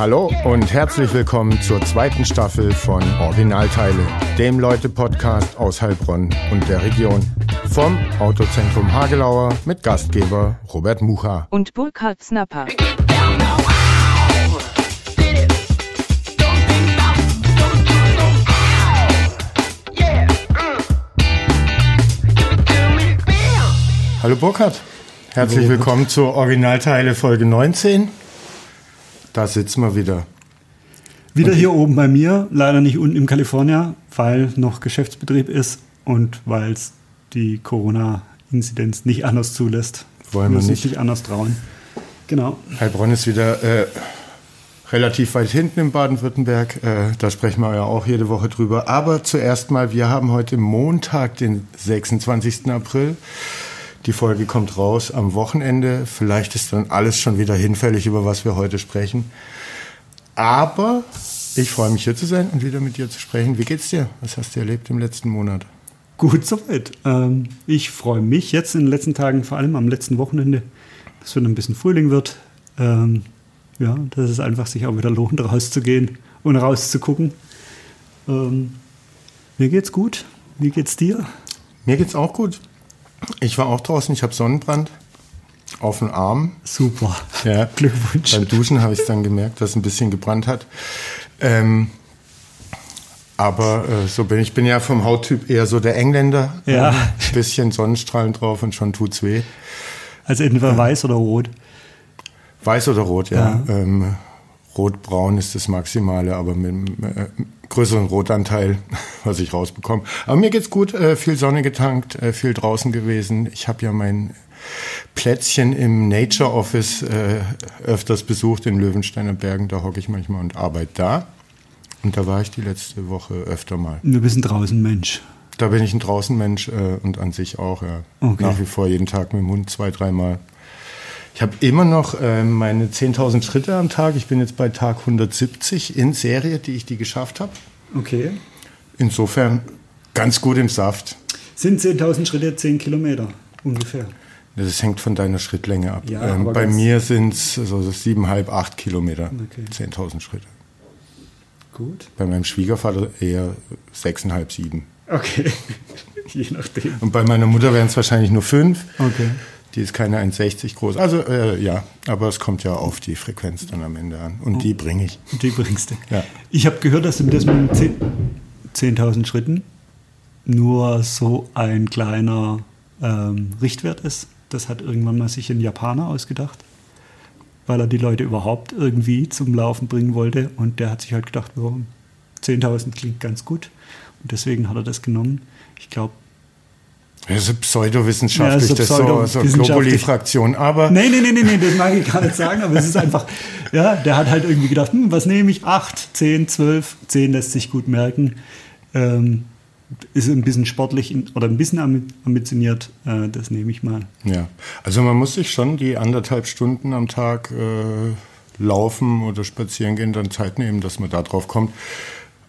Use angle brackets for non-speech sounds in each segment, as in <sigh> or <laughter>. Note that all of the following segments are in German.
Hallo und herzlich willkommen zur zweiten Staffel von Originalteile, dem Leute-Podcast aus Heilbronn und der Region. Vom Autozentrum Hagelauer mit Gastgeber Robert Mucha. und Burkhard Snapper. Hallo Burkhard, herzlich willkommen zur Originalteile Folge 19. Da sitzen wir wieder. Wieder hier oben bei mir, leider nicht unten im California, weil noch Geschäftsbetrieb ist und weil es die Corona-Inzidenz nicht anders zulässt. Wollen wir Muss nicht. sich anders trauen. Genau. Heilbronn ist wieder äh, relativ weit hinten in Baden-Württemberg. Äh, da sprechen wir ja auch jede Woche drüber. Aber zuerst mal, wir haben heute Montag, den 26. April. Die Folge kommt raus am Wochenende. Vielleicht ist dann alles schon wieder hinfällig, über was wir heute sprechen. Aber ich freue mich hier zu sein und wieder mit dir zu sprechen. Wie geht's dir? Was hast du erlebt im letzten Monat? Gut soweit. Ähm, ich freue mich jetzt in den letzten Tagen, vor allem am letzten Wochenende, dass wieder ein bisschen Frühling wird. Ähm, ja, dass es einfach sich auch wieder lohnt, rauszugehen und rauszugucken. Ähm, mir geht's gut. Wie geht's dir? Mir geht's auch gut. Ich war auch draußen, ich habe Sonnenbrand auf dem Arm. Super. Ja. Glückwunsch. Beim Duschen habe ich dann gemerkt, dass es ein bisschen gebrannt hat. Ähm, aber äh, so bin ich. Ich bin ja vom Hauttyp eher so der Engländer. Ja. Ein bisschen Sonnenstrahlen drauf und schon tut's weh. Also entweder weiß oder rot. Weiß oder rot, ja. Ja. Ähm, Rot-braun ist das Maximale, aber mit äh, größeren Rotanteil, <laughs> was ich rausbekomme. Aber mir geht's gut, äh, viel Sonne getankt, äh, viel draußen gewesen. Ich habe ja mein Plätzchen im Nature Office äh, öfters besucht in Löwensteiner Bergen. Da hocke ich manchmal und arbeite da. Und da war ich die letzte Woche öfter mal. Du bist ein draußen Mensch. Da bin ich ein Draußenmensch äh, und an sich auch, ja. Okay. Nach wie vor jeden Tag mit dem Hund zwei, dreimal. Ich habe immer noch äh, meine 10.000 Schritte am Tag. Ich bin jetzt bei Tag 170 in Serie, die ich die geschafft habe. Okay. Insofern ganz gut im Saft. Sind 10.000 Schritte 10 Kilometer ungefähr? Das hängt von deiner Schrittlänge ab. Ja, ähm, bei mir sind es so siebeneinhalb, acht Kilometer. Okay. 10.000 Schritte. Gut. Bei meinem Schwiegervater eher sechseinhalb, sieben. Okay. <laughs> Je nachdem. Und bei meiner Mutter wären es wahrscheinlich nur fünf. Okay. Die ist keine 1,60 groß. Also äh, ja, aber es kommt ja auf die Frequenz dann am Ende an. Und die bringe ich. Die bringst du. Ja. Ich habe gehört, dass das mit den 10 10.000 Schritten nur so ein kleiner ähm, Richtwert ist. Das hat irgendwann mal sich ein Japaner ausgedacht, weil er die Leute überhaupt irgendwie zum Laufen bringen wollte. Und der hat sich halt gedacht, ja, 10.000 klingt ganz gut. Und deswegen hat er das genommen. Ich glaube, Das ist pseudowissenschaftlich, Ja, das so ist so, so. Globuli-Fraktion. Aber Nee, nee, nee, nee, nee, das mag ich gar nicht sagen, aber es ist einfach, ja, der hat halt irgendwie gedacht, hm, was nehme ich? 8, 10, 12, 10 lässt sich gut merken. Ähm, ist ein bisschen sportlich oder ein bisschen ambi- ambitioniert, äh, das nehme ich mal. ja, also man muss sich schon die anderthalb Stunden am Tag äh, laufen oder spazieren gehen, dann Zeit nehmen, dass man da drauf kommt.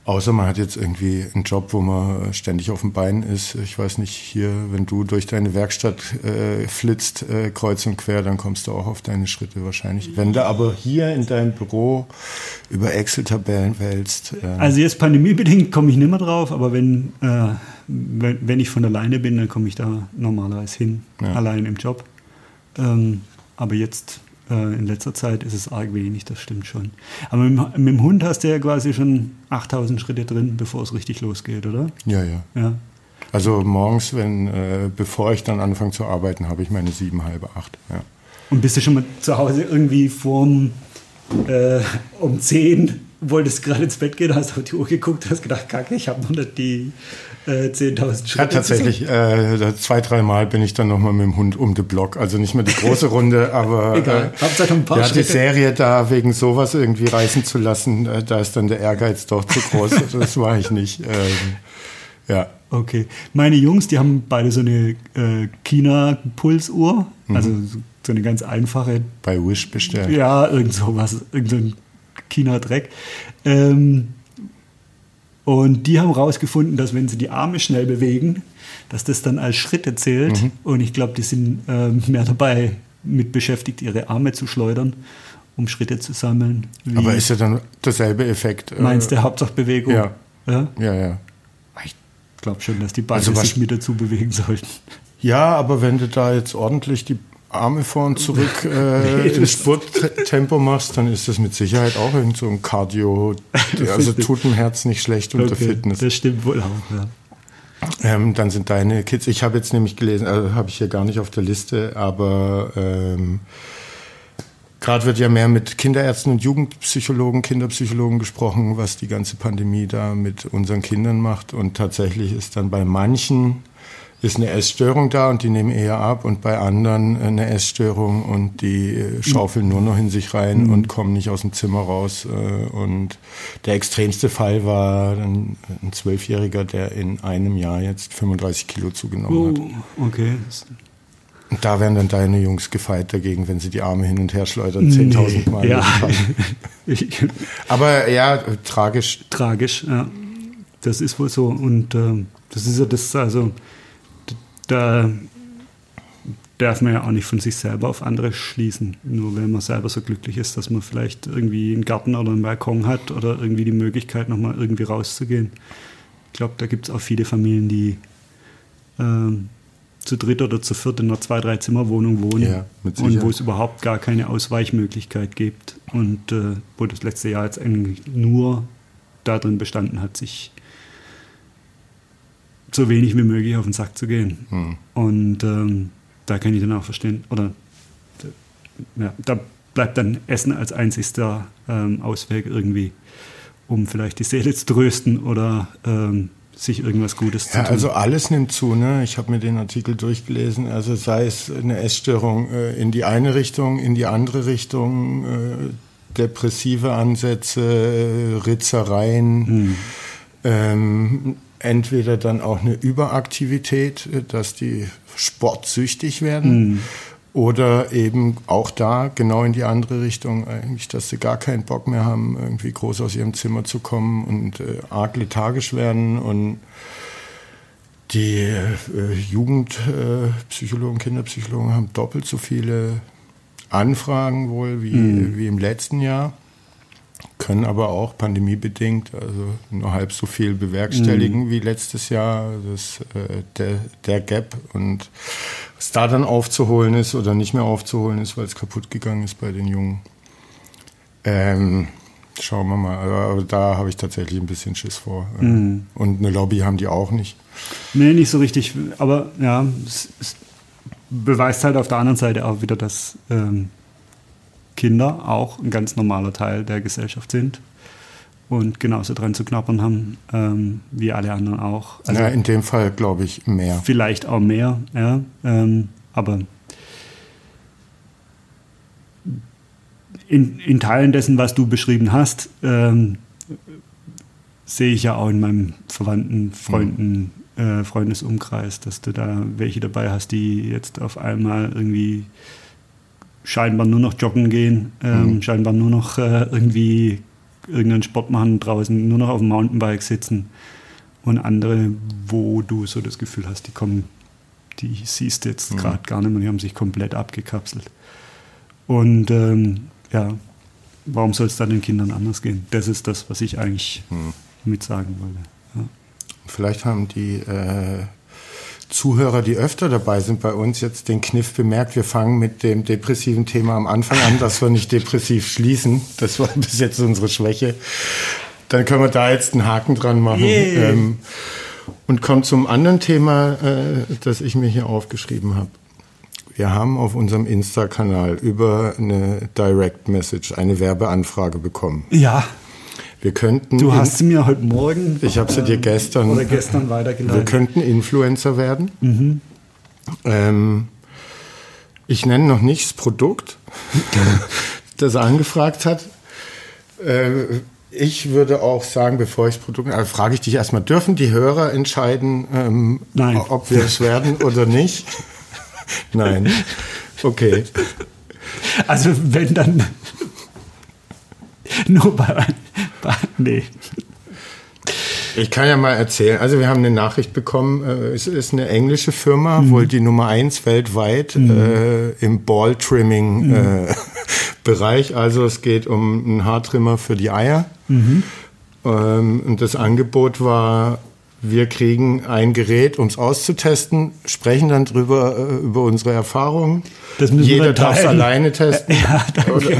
Außer man hat jetzt irgendwie einen Job, wo man ständig auf dem Bein ist. Ich weiß nicht, hier, wenn du durch deine Werkstatt äh, flitzt, äh, kreuz und quer, dann kommst du auch auf deine Schritte wahrscheinlich. Wenn du aber hier in deinem Büro über Excel-Tabellen wälzt, äh, Also jetzt pandemiebedingt komme ich nicht mehr drauf, aber wenn, äh, wenn, wenn ich von alleine bin, dann komme ich da normalerweise hin, Ja. allein im Job. Ähm, aber jetzt in letzter Zeit ist es arg wenig, das stimmt schon. Aber mit, dem- mit dem Hund hast du ja quasi schon 8000 Schritte drin, bevor es richtig losgeht, oder? ja, ja. Ja. Also morgens, wenn, äh, bevor ich dann anfange zu arbeiten, habe ich meine sieben, halbe acht. Ja. Und bist du schon mal zu Hause irgendwie vorm, äh, um 10 wolltest gerade ins Bett gehen, hast auf die Uhr geguckt, hast gedacht, kacke, ich habe noch nicht die äh, 10.000 Schritte. Ja, tatsächlich. Äh, zwei, dreimal bin ich dann nochmal mit dem Hund um den Block. Also nicht mehr die große Runde, <laughs> aber Egal. äh, ein paar ja, die Schritte. Serie da wegen sowas irgendwie reißen zu lassen, äh, da ist dann der Ehrgeiz doch zu groß. <laughs> das mache ich nicht. Ähm, ja. Okay. Meine Jungs, die haben beide so eine äh, China-Pulsuhr, also so so eine ganz einfache, Bei Wish bestellt. ja, irgend sowas, irgend so ein China-Dreck. Ähm, und die haben rausgefunden, dass wenn sie die Arme schnell bewegen, dass das dann als Schritte zählt. Und ich glaube, die sind ähm, mehr dabei mit beschäftigt, ihre Arme zu schleudern. um Schritte zu sammeln. Aber ist ja dann derselbe Effekt? Äh, Meinst du Hauptsache Ja. Ja, ja. ja. Ich glaube schon, dass die beiden also sich mit dazu bewegen sollten. Ja, aber wenn du da jetzt ordentlich die Arme vor und zurück <laughs> äh, nee, ins Spurttempo <laughs> machst, dann ist das mit Sicherheit auch irgend so ein Cardio. Also tut dem Herz nicht schlecht unter okay, Fitness. Das stimmt wohl auch, ja. Ähm, dann sind deine Kids, ich habe jetzt nämlich gelesen, also habe ich hier gar nicht auf der Liste, aber ähm, gerade wird ja mehr mit Kinderärzten und Jugendpsychologen, Kinderpsychologen gesprochen, was die ganze Pandemie da mit unseren Kindern macht. Und tatsächlich ist dann bei manchen ist eine Essstörung da und die nehmen eher ab und bei anderen eine Essstörung und die äh, schaufeln nur noch in sich rein mhm. und kommen nicht aus dem Zimmer raus. Äh, und der extremste Fall war ein Zwölfjähriger, der in einem Jahr jetzt 35 Kilo zugenommen oh, hat. Okay. Und da werden dann deine Jungs gefeit dagegen, wenn sie die Arme hin und her schleudern, 10.000 nee, Mal. Ja. <laughs> Aber ja, tragisch. Tragisch, ja. Das ist wohl so. Und äh, das ist ja das, also da darf man ja auch nicht von sich selber auf andere schließen. Nur wenn man selber so glücklich ist, dass man vielleicht irgendwie einen Garten oder einen Balkon hat oder irgendwie die Möglichkeit, nochmal irgendwie rauszugehen. Ich glaube, da gibt es auch viele Familien, die äh, zu dritt oder zu viert in einer zwei-, drei Zimmer-Wohnung wohnen ja, und wo es überhaupt gar keine Ausweichmöglichkeit gibt und äh, wo das letzte Jahr jetzt eigentlich nur darin bestanden hat, sich so wenig wie möglich auf den Sack zu gehen. Hm. Und ähm, da kann ich dann auch verstehen, oder ja, da bleibt dann Essen als einzigster ähm, Ausweg irgendwie, um vielleicht die Seele zu trösten oder ähm, sich irgendwas Gutes ja, zu tun. Also alles nimmt zu. Ne? Ich habe mir den Artikel durchgelesen. Also sei es eine Essstörung äh, in die eine Richtung, in die andere Richtung, äh, depressive Ansätze, äh, Ritzereien. Hm. Ähm, entweder dann auch eine Überaktivität, äh, dass die sportsüchtig werden. Mhm. Oder eben auch da genau in die andere Richtung, eigentlich, dass sie gar keinen Bock mehr haben, irgendwie groß aus ihrem Zimmer zu kommen und äh, arg lethargisch werden. Und die äh, Jugendpsychologen, äh, Kinderpsychologen haben doppelt so viele Anfragen wohl wie, mhm. wie im letzten Jahr können aber auch pandemiebedingt also nur halb so viel bewerkstelligen mhm. wie letztes Jahr. Das, äh, der, der Gap und was da dann aufzuholen ist oder nicht mehr aufzuholen ist, weil es kaputt gegangen ist bei den Jungen. Ähm, schauen wir mal. Aber da habe ich tatsächlich ein bisschen Schiss vor. Mhm. Und eine Lobby haben die auch nicht. Nee, nicht so richtig. Aber ja, es, es beweist halt auf der anderen Seite auch wieder, dass ähm, Kinder auch ein ganz normaler Teil der Gesellschaft sind und genauso dran zu knabbern haben ähm, wie alle anderen auch. Also ja, in dem Fall glaube ich mehr. Vielleicht auch mehr, ja. Ähm, aber in, in, Teilen dessen, was du beschrieben hast, ähm, sehe ich ja auch in meinem Verwandten, Freunden, mhm. äh, Freundesumkreis, dass du da welche dabei hast, die jetzt auf einmal irgendwie scheinbar nur noch joggen gehen, ähm, mhm. scheinbar nur noch äh, irgendwie irgendeinen Sport machen draußen, nur noch auf dem Mountainbike sitzen und andere, wo du so das Gefühl hast, die kommen, die siehst du jetzt mhm. gerade gar nicht mehr, die haben sich komplett abgekapselt. Und ähm, ja, warum soll es dann den Kindern anders gehen? Das ist das, was ich eigentlich mhm. mit sagen wollte. Ja. Vielleicht haben die äh, Zuhörer, die öfter dabei sind bei uns, jetzt den Kniff bemerkt. Wir fangen mit dem depressiven Thema am Anfang an, dass wir nicht depressiv schließen. Das war bis jetzt unsere Schwäche. Dann können wir da jetzt einen Haken dran machen. Yeah. Ähm, und kommen zum anderen Thema, äh, das ich mir hier aufgeschrieben habe. Wir haben auf unserem Insta-Kanal über eine Direct Message eine Werbeanfrage bekommen. Ja. Wir könnten. Du hast sie mir heute Morgen. Ich habe sie dir gestern. Oder gestern weitergeleitet. Wir könnten Influencer werden. Mhm. Ähm, ich nenne noch nicht das Produkt, <laughs> das angefragt hat. Äh, ich würde auch sagen, bevor ich das Produkt, also frage ich dich erstmal, dürfen die Hörer entscheiden, ähm, ob wir es werden oder nicht? <laughs> Nein. Okay. Also wenn dann <laughs> nur bei, <laughs> nee. Ich kann ja mal erzählen. Also wir haben eine Nachricht bekommen. Äh, es ist eine englische Firma, mhm. wohl die Nummer eins weltweit mhm. äh, im Ball-Trimming-Bereich. <laughs> Bereich. Also es geht um einen Haartrimmer für die Eier. Mhm. Ähm, und das Angebot war, wir kriegen ein Gerät, um es auszutesten, sprechen dann drüber äh, über unsere Erfahrungen. Jeder darf es alleine testen. <laughs> Ja, danke.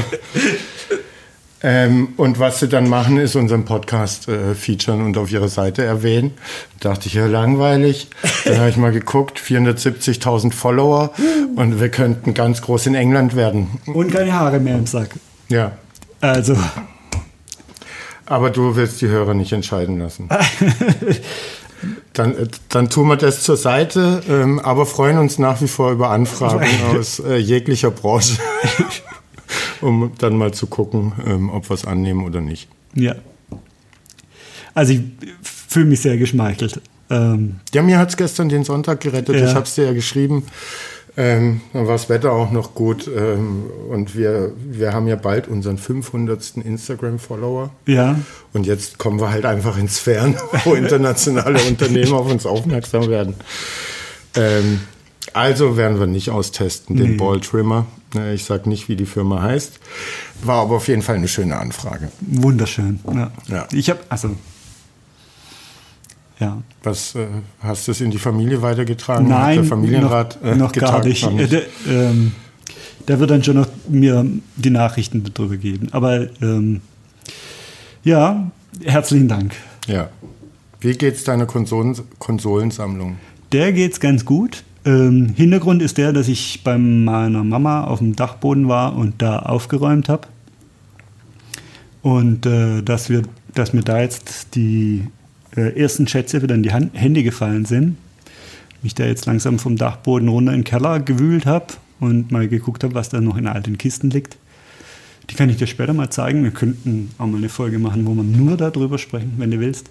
Ähm, und was sie dann machen, ist unseren Podcast äh, featuren und auf ihrer Seite erwähnen. Da dachte ich, ja, langweilig. Dann habe ich mal geguckt, 470.000 Follower und wir könnten ganz groß in England werden. Und keine Haare mehr im Sack. Ja. Also. Aber du willst die Hörer nicht entscheiden lassen. <laughs> Dann, dann tun wir das zur Seite, ähm, aber freuen uns nach wie vor über Anfragen <laughs> aus äh, jeglicher Branche <laughs> <laughs> um dann mal zu gucken, ähm, ob wir es annehmen oder nicht. Ja. Also ich fühle mich sehr geschmeichelt. Ähm, ja, mir hat es gestern den Sonntag gerettet. Ja. Ich habe es dir ja geschrieben. Ähm, dann war das Wetter auch noch gut ähm, und wir, wir haben ja bald unseren 500. Instagram-Follower. Ja. Und jetzt kommen wir halt einfach ins Fern, wo internationale <laughs> Unternehmen auf uns aufmerksam werden. Ähm, also werden wir nicht austesten, den nee. Ball Trimmer. Ich sage nicht, wie die Firma heißt. War aber auf jeden Fall eine schöne Anfrage. Wunderschön. Ja. ja. Ich habe, also. Ja. Was äh, hast du es in die Familie weitergetragen? Nein, der Familienrat noch, äh, noch gar nicht. Äh, der, ähm, der, wird dann schon noch mir die Nachrichten darüber geben. Aber ähm, ja, herzlichen Dank. Ja. Wie geht's deiner Konsolen Konsolensammlung? Der geht's ganz gut. Ähm, Hintergrund ist der, dass ich bei meiner Mama auf dem Dachboden war und da aufgeräumt habe. Und äh, dass, wir, dass mir da jetzt die äh, ersten Schätze wieder in die Hand, Hände gefallen sind. Mich da jetzt langsam vom Dachboden runter in den Keller gewühlt habe und mal geguckt habe, was da noch in alten Kisten liegt. Die kann ich dir später mal zeigen. Wir könnten auch mal eine Folge machen, wo wir nur darüber sprechen, wenn du willst.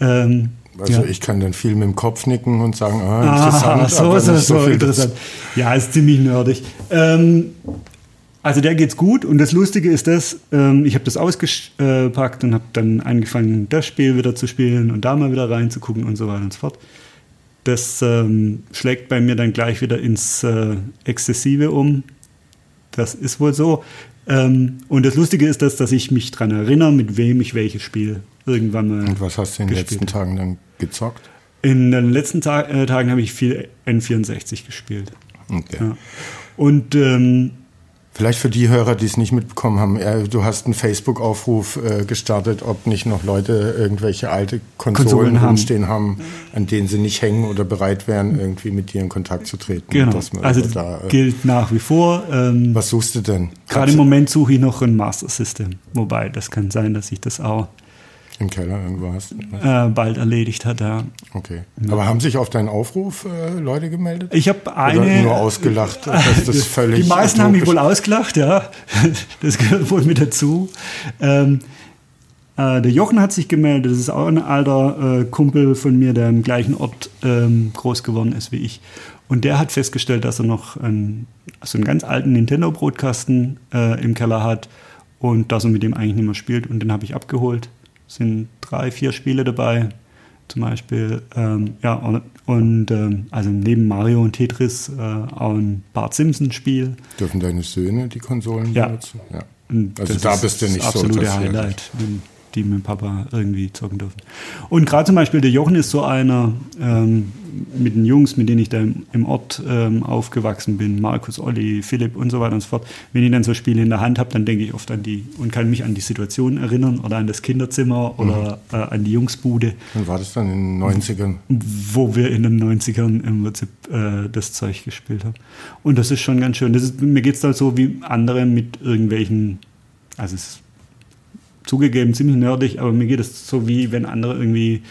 Ähm, also ja. ich kann dann viel mit dem Kopf nicken und sagen, ah, interessant, ah, so, aber so, so, so interessant. Ja, ist ziemlich nerdig. Ähm, also der geht's gut und das Lustige ist das, ähm, ich habe das ausgepackt und habe dann angefangen, das Spiel wieder zu spielen und da mal wieder reinzugucken und so weiter und so fort. Das ähm, schlägt bei mir dann gleich wieder ins äh, Exzessive um. Das ist wohl so. Ähm, und das Lustige ist, dass, dass ich mich daran erinnere, mit wem ich welches Spiel irgendwann mal. Und was hast du in den letzten Tagen dann gezockt? In den letzten Ta äh, Tagen habe ich viel N64 gespielt. Okay. Ja. Und ähm, Vielleicht für die Hörer, die es nicht mitbekommen haben, du hast einen Facebook-Aufruf äh, gestartet, ob nicht noch Leute irgendwelche alte Konsolen, Konsolen rumstehen haben. haben, an denen sie nicht hängen oder bereit wären, irgendwie mit dir in Kontakt zu treten. Genau. also da, äh, gilt nach wie vor. Ähm, was suchst du denn? Gerade im Moment suche ich noch ein Master System. Wobei, das kann sein, dass ich das auch im Keller irgendwo hast? Äh, bald erledigt hat, ja. Okay. Aber haben sich auf deinen Aufruf äh, Leute gemeldet? Ich habe eine. Oder nur ausgelacht. Das ist <laughs> völlig Die meisten haben mich wohl ausgelacht, ja. <laughs> Das gehört wohl mit dazu. Ähm, äh, der Jochen hat sich gemeldet. Das ist auch ein alter äh, Kumpel von mir, der im gleichen Ort ähm, groß geworden ist wie ich. Und der hat festgestellt, dass er noch einen, also einen ganz alten Nintendo-Brotkasten äh, im Keller hat und dass er mit dem eigentlich nicht mehr spielt. Und den habe ich abgeholt sind drei, vier Spiele dabei. Zum Beispiel, ähm, ja, und, und ähm, also neben Mario und Tetris äh, auch ein Bart Simpson-Spiel. Dürfen deine Söhne die Konsolen ja. benutzen? Ja. Also das da bist du nicht das absolute so. Absolute Highlight, wenn die mit dem Papa irgendwie zocken dürfen. Und gerade zum Beispiel der Jochen ist so einer, ähm, mit den Jungs, mit denen ich da im, Ort ähm, aufgewachsen bin, Markus, Olli, Philipp und so weiter und so fort, wenn ich dann so Spiele in der Hand habe, dann denke ich oft an die und kann mich an die Situation erinnern oder an das Kinderzimmer oder mhm. äh, an die Jungsbude. Und war das dann in den 90ern? Wo wir in den 90ern im Prinzip äh, das Zeug gespielt haben. Und das ist schon ganz schön. Ist, mir geht es da so wie andere mit irgendwelchen, also es ist zugegeben ziemlich nerdig, aber mir geht es so wie wenn andere irgendwie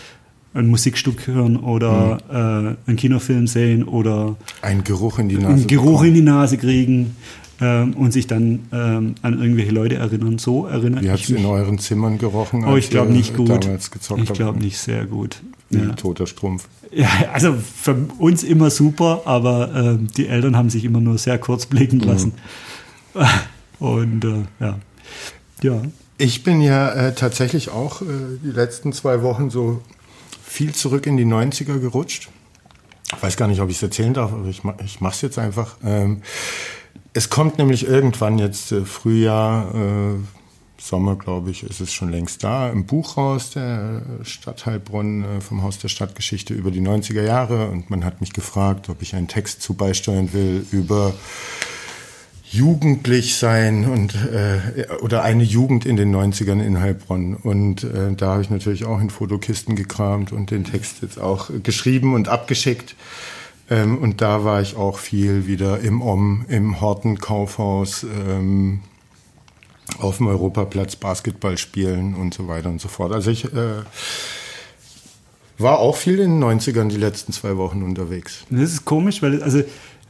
ein Musikstück hören oder mhm. äh, einen Kinofilm sehen oder einen Geruch in die Nase, einen Geruch in die Nase kriegen ähm, und sich dann ähm, an irgendwelche Leute erinnern. So erinnere Wie hat es in euren Zimmern gerochen? Oh, ich glaube nicht gut. ich glaube nicht sehr gut. Wie ja. toter Strumpf. Ja, also für uns immer super, aber äh, die Eltern haben sich immer nur sehr kurz blicken mhm. lassen. Mhm. <laughs> Und äh, ja. ja. Ich bin ja äh, tatsächlich auch äh, die letzten zwei Wochen so viel zurück in die 90er gerutscht. Ich weiß gar nicht, ob ich es erzählen darf, aber ich, ich mache es jetzt einfach. Ähm, Es kommt nämlich irgendwann jetzt äh, Frühjahr, äh, Sommer, glaube ich, ist es schon längst da, im Buch raus, der Stadt Heilbronn äh, vom Haus der Stadtgeschichte über die 90er Jahre. Und man hat mich gefragt, ob ich einen Text zu beisteuern will über jugendlich sein und äh, oder eine Jugend in den 90ern in Heilbronn. Und äh, da habe ich natürlich auch in Fotokisten gekramt und den Text jetzt auch geschrieben und abgeschickt. Ähm, und da war ich auch viel wieder im Om, im Horten-Kaufhaus, ähm, auf dem Europaplatz Basketball spielen und so weiter und so fort. Also ich äh, war auch viel in den 90ern die letzten zwei Wochen unterwegs. Das ist komisch, weil also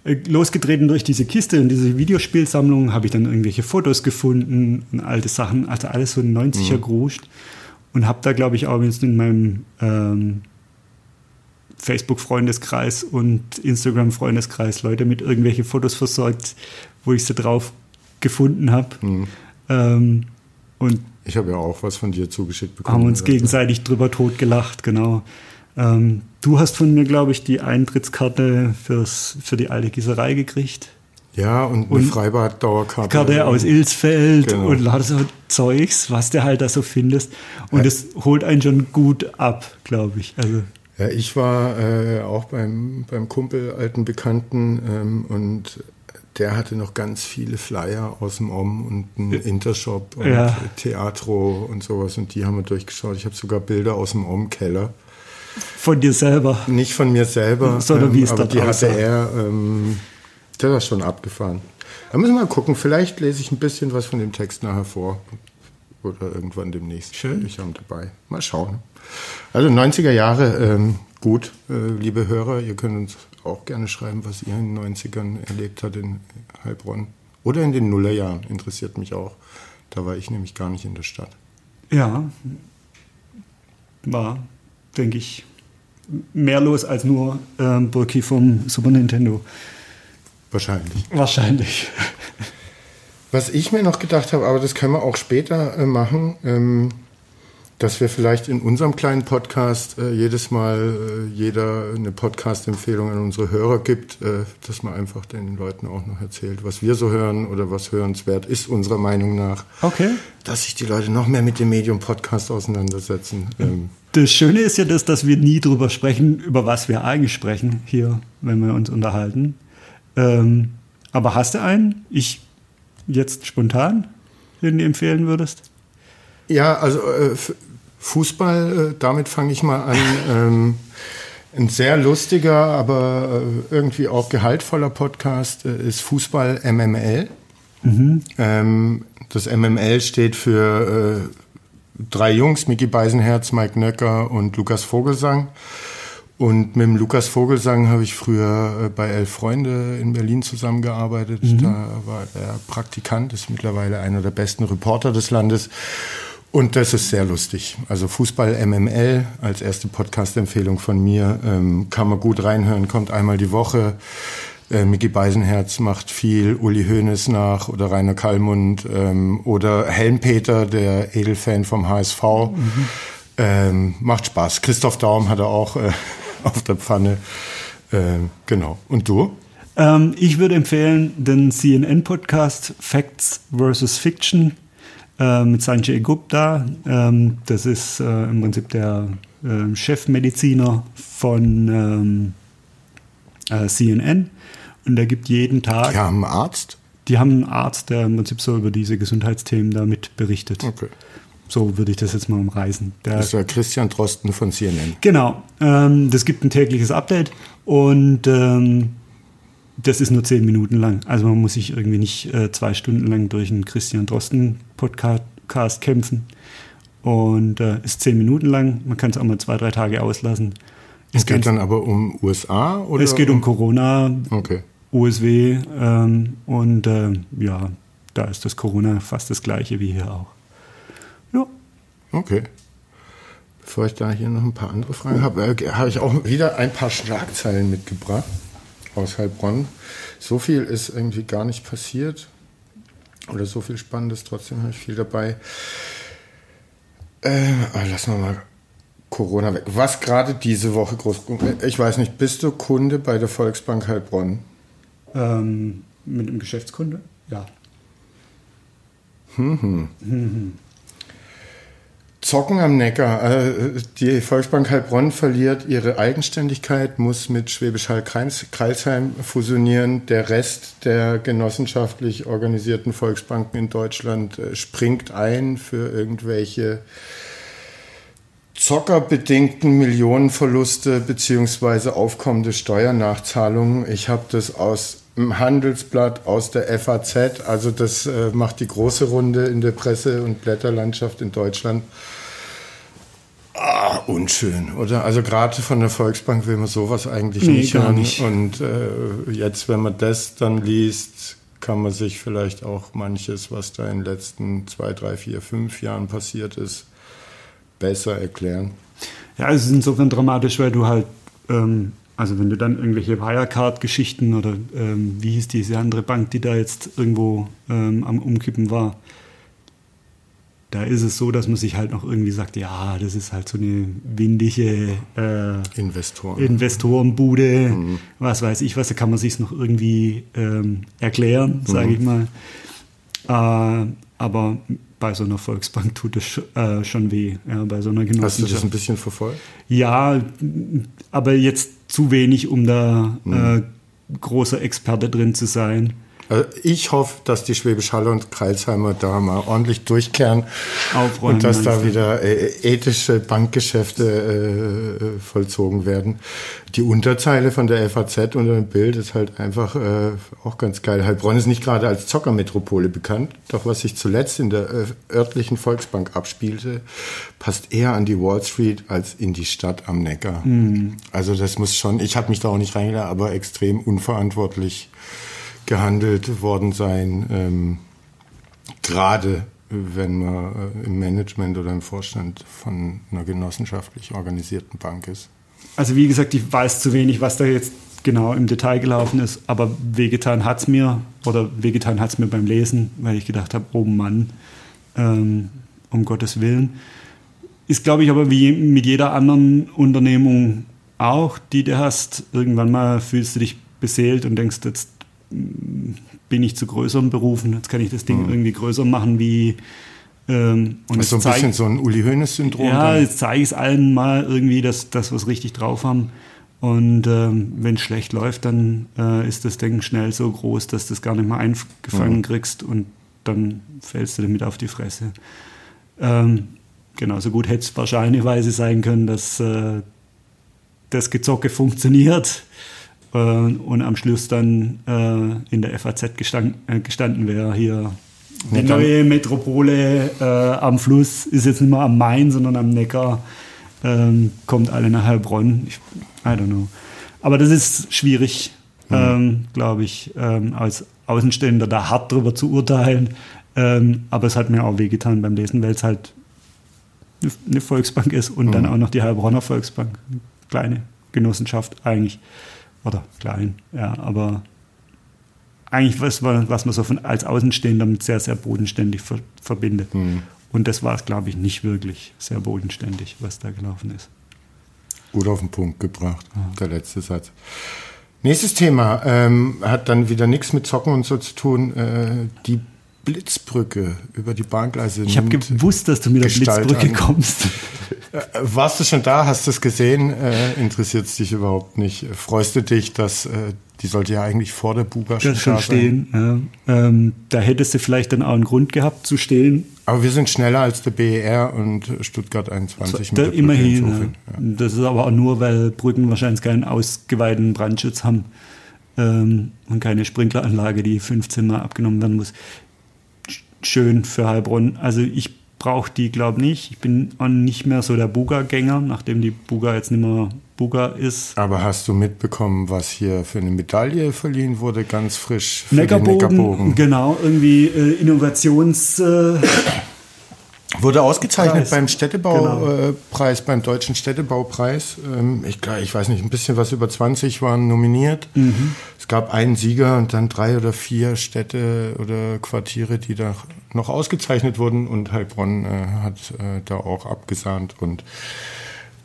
losgetreten durch diese Kiste und diese Videospielsammlung habe ich dann irgendwelche Fotos gefunden und alte Sachen, also alles so 90er mhm. gruscht und habe da glaube ich auch jetzt in meinem ähm, Facebook-Freundeskreis und Instagram-Freundeskreis Leute mit irgendwelche Fotos versorgt, wo ich sie drauf gefunden habe. Mhm. Ähm, und ich habe ja auch was von dir zugeschickt bekommen. Haben uns gegenseitig drüber totgelacht, genau. Ähm, du hast von mir, glaube ich, die Eintrittskarte fürs, für die alte Gießerei gekriegt. Ja, und eine Freibad-Dauerkarte. Karte aus Ilsfeld genau. und lauter so Zeugs, was du halt da so findest. Und ja. das holt einen schon gut ab, glaube ich. Also ja, ich war äh, auch beim, beim Kumpel, alten Bekannten, ähm, und der hatte noch ganz viele Flyer aus dem Om und einen Intershop und ja. Theatro und sowas. Und die haben wir durchgeschaut. Ich habe sogar Bilder aus dem Om-Keller. Von dir selber? Nicht von mir selber, sondern ähm, wie es aber die hatte er, ähm, der war schon abgefahren. Da müssen wir mal gucken. Vielleicht lese ich ein bisschen was von dem Text nachher vor. Oder irgendwann demnächst. Schön. Ich habe dabei. Mal schauen. Also 90er Jahre, ähm, gut, äh, liebe Hörer, ihr könnt uns auch gerne schreiben, was ihr in den 90ern erlebt habt in Heilbronn. Oder in den Nullerjahren, interessiert mich auch. Da war ich nämlich gar nicht in der Stadt. Ja, war, denke ich, mehr los als nur ähm, Burki vom Super Nintendo. Wahrscheinlich. Wahrscheinlich. Was ich mir noch gedacht habe, aber das können wir auch später äh, machen, ähm, dass wir vielleicht in unserem kleinen Podcast äh, jedes Mal äh, jeder eine Podcast-Empfehlung an unsere Hörer gibt, äh, dass man einfach den Leuten auch noch erzählt, was wir so hören oder was hörenswert ist unserer Meinung nach. Okay. Dass sich die Leute noch mehr mit dem Medium Podcast auseinandersetzen. Ähm. Das Schöne ist ja, dass, dass wir nie drüber sprechen, über was wir eigentlich sprechen hier, wenn wir uns unterhalten. Ähm, aber hast du einen? Ich jetzt spontan, den du empfehlen würdest? Ja, also äh, Fußball, äh, damit fange ich mal an. <laughs> Ähm, ein sehr lustiger, aber äh, irgendwie auch gehaltvoller Podcast äh, ist Fußball MML. Mhm. Ähm, das MML steht für äh, drei Jungs, Micky Beisenherz, Mike Nöcker und Lukas Vogelsang. Und mit dem Lukas Vogelsang habe ich früher äh, bei Elf Freunde in Berlin zusammengearbeitet. Mhm. Da war er Praktikant, ist mittlerweile einer der besten Reporter des Landes. Und das ist sehr lustig. Also Fußball MML als erste Podcast-Empfehlung von mir. Ähm, kann man gut reinhören, kommt einmal die Woche. Äh, Micky Beisenherz macht viel, Uli Hoeneß nach oder Rainer Kallmund ähm, oder Helmpeter, der Edelfan vom HSV. Mhm. Ähm, macht Spaß. Christoph Daum hat er auch äh, <laughs> auf der Pfanne. Ähm, genau. Und du? Ähm, ich würde empfehlen den CNN-Podcast Facts vs. Fiction äh, mit Sanjay Gupta. Ähm, das ist äh, im Prinzip der äh, Chefmediziner von ähm, äh, CNN. Und der gibt jeden Tag. Die haben einen Arzt? Die haben einen Arzt, der im Prinzip so über diese Gesundheitsthemen damit berichtet. Okay. So würde ich das jetzt mal umreißen. Der, das ist der Christian Drosten von CNN. Genau. Ähm, das gibt ein tägliches Update und ähm, das ist nur zehn Minuten lang. Also man muss sich irgendwie nicht äh, zwei Stunden lang durch einen Christian Drosten Podcast kämpfen. Und äh, ist zehn Minuten lang. Man kann es auch mal zwei, drei Tage auslassen. Es geht dann aber um USA oder? Es geht um Corona, okay. USW ähm, und äh, ja, da ist das Corona fast das gleiche wie hier auch. Ja. Okay. Bevor ich da hier noch ein paar andere Fragen habe, äh, habe ich auch wieder ein paar Schlagzeilen mitgebracht aus Heilbronn. So viel ist irgendwie gar nicht passiert oder so viel Spannendes, trotzdem habe ich viel dabei. Äh, lassen wir mal Corona weg. Was gerade diese Woche groß. Ich weiß nicht, bist du Kunde bei der Volksbank Heilbronn? Ähm, mit einem Geschäftskunde? Ja. Zocken am Neckar. Äh, Die Volksbank Heilbronn verliert ihre Eigenständigkeit, muss mit Schwäbisch Hall Kreis- Kreisheim fusionieren. Der Rest der genossenschaftlich organisierten Volksbanken in Deutschland äh, springt ein für irgendwelche zockerbedingten Millionenverluste beziehungsweise aufkommende Steuernachzahlungen. Ich habe das aus dem Handelsblatt, aus der FAZ, also das äh, macht die große Runde in der Presse- und Blätterlandschaft in Deutschland. Ah, unschön, oder? Also gerade von der Volksbank will man sowas eigentlich Nee, nicht hören. nicht. Und äh, jetzt, wenn man das dann liest, kann man sich vielleicht auch manches, was da in den letzten zwei, drei, vier, fünf Jahren passiert ist, besser erklären. Ja, es ist insofern dramatisch, weil du halt, ähm, also wenn du dann irgendwelche Wirecard-Geschichten oder ähm, wie hieß diese andere Bank, die da jetzt irgendwo ähm, am Umkippen war, da ist es so, dass man sich halt noch irgendwie sagt, ja, das ist halt so eine windige äh, Investoren. Investorenbude, was weiß ich was, da kann man sich noch irgendwie ähm, erklären, sage ich mal. Äh, aber bei so einer Volksbank tut es äh, schon weh, ja, bei so einer Hast du das Genossenschaft. ein bisschen verfolgt? Ja, aber jetzt zu wenig, um da äh, großer Experte drin zu sein. Also ich hoffe, dass die Schwäbisch Hall und Kreilsheimer da mal ordentlich durchkehren Aufräumen, und dass da wieder äh, ethische Bankgeschäfte äh, vollzogen werden. Die Unterzeile von der FAZ unter dem Bild ist halt einfach äh, auch ganz geil. Heilbronn ist nicht gerade als Zockermetropole bekannt, doch was sich zuletzt in der äh, örtlichen Volksbank abspielte, passt eher an die Wall Street als in die Stadt am Neckar. Also das muss schon, ich habe mich da auch nicht reingeladen, aber extrem unverantwortlich gehandelt worden sein, ähm, gerade wenn man äh, im Management oder im Vorstand von einer genossenschaftlich organisierten Bank ist. Also wie gesagt, ich weiß zu wenig, was da jetzt genau im Detail gelaufen ist, aber wehgetan hat es mir, oder wehgetan hat es mir beim Lesen, weil ich gedacht habe, oh Mann, ähm, um Gottes Willen. Ist, glaube ich, aber wie mit jeder anderen Unternehmung auch, die du hast. Irgendwann mal fühlst du dich beseelt und denkst, jetzt bin ich zu größeren Berufen, jetzt kann ich das Ding irgendwie größer machen wie... Ähm, und Das ist so ein zeig- bisschen so ein Uli Hoeneß-Syndrom. ja, dann. jetzt zeige ich es allen mal irgendwie, dass, wir es richtig drauf haben. Und ähm, wenn es schlecht läuft, dann äh, ist das Ding schnell so groß, dass du es gar nicht mehr eingefangen kriegst und dann fällst du damit auf die Fresse. Ähm, genauso gut hätte es wahrscheinlicherweise sein können, dass äh, das Gezocke funktioniert und am Schluss dann äh, in der FAZ gestand, äh, gestanden wäre, hier die neue Metropole äh, am Fluss ist jetzt nicht mehr am Main, sondern am Neckar. Ähm, kommt alle nach Heilbronn. Ich, I don't know. Aber das ist schwierig, ähm, glaube ich, ähm, als Außenstehender da hart drüber zu urteilen. Ähm, aber es hat mir auch wehgetan beim Lesen, weil es halt eine- eine Volksbank ist und dann auch noch die Heilbronner Volksbank. Kleine Genossenschaft eigentlich. Oder klein, ja, aber eigentlich was, man- was man so von, als Außenstehender mit sehr, sehr bodenständig ver, verbindet. Und das war es, glaube ich, nicht wirklich sehr bodenständig, was da gelaufen ist. Gut auf den Punkt gebracht, der letzte Satz. Nächstes Thema ähm, hat dann wieder nichts mit Zocken und so zu tun. Äh, die Blitzbrücke über die Bahngleise. Ich habe gewusst, dass du mit der Gestalt Blitzbrücke an. kommst. Äh, Warst du schon da? Hast du es gesehen? Äh, Interessiert es dich überhaupt nicht? Freust du dich, dass äh, die sollte ja eigentlich vor der Buga schon da sein? stehen. Ja. Ähm, da hättest du vielleicht dann auch einen Grund gehabt zu stehen. Aber wir sind schneller als der BER und Stuttgart 21 Da, mit der Brücke immerhin. insofern, Ja. Das ist aber auch nur, weil Brücken wahrscheinlich keinen ausgeweiteten Brandschutz haben ähm, und keine Sprinkleranlage, die 15 Mal abgenommen werden muss. Sch- Schön für Heilbronn. Also ich brauche die, glaube nicht. Ich bin auch nicht mehr so der Buga-Gänger, nachdem die Buga jetzt nicht mehr Buga ist. Aber hast du mitbekommen, was hier für eine Medaille verliehen wurde, ganz frisch für Neckarbogen, den Neckarbogen? genau, irgendwie äh, Innovations... Äh, Wurde ausgezeichnet Preis. beim Genau. Städtebaupreis, beim Deutschen Städtebaupreis. Ähm, Ich, ich weiß nicht, ein bisschen was über 20 waren nominiert. Mhm. Es gab einen Sieger und dann drei oder vier Städte oder Quartiere, die da noch ausgezeichnet wurden. Und Heilbronn äh, hat äh, da auch abgesahnt. Und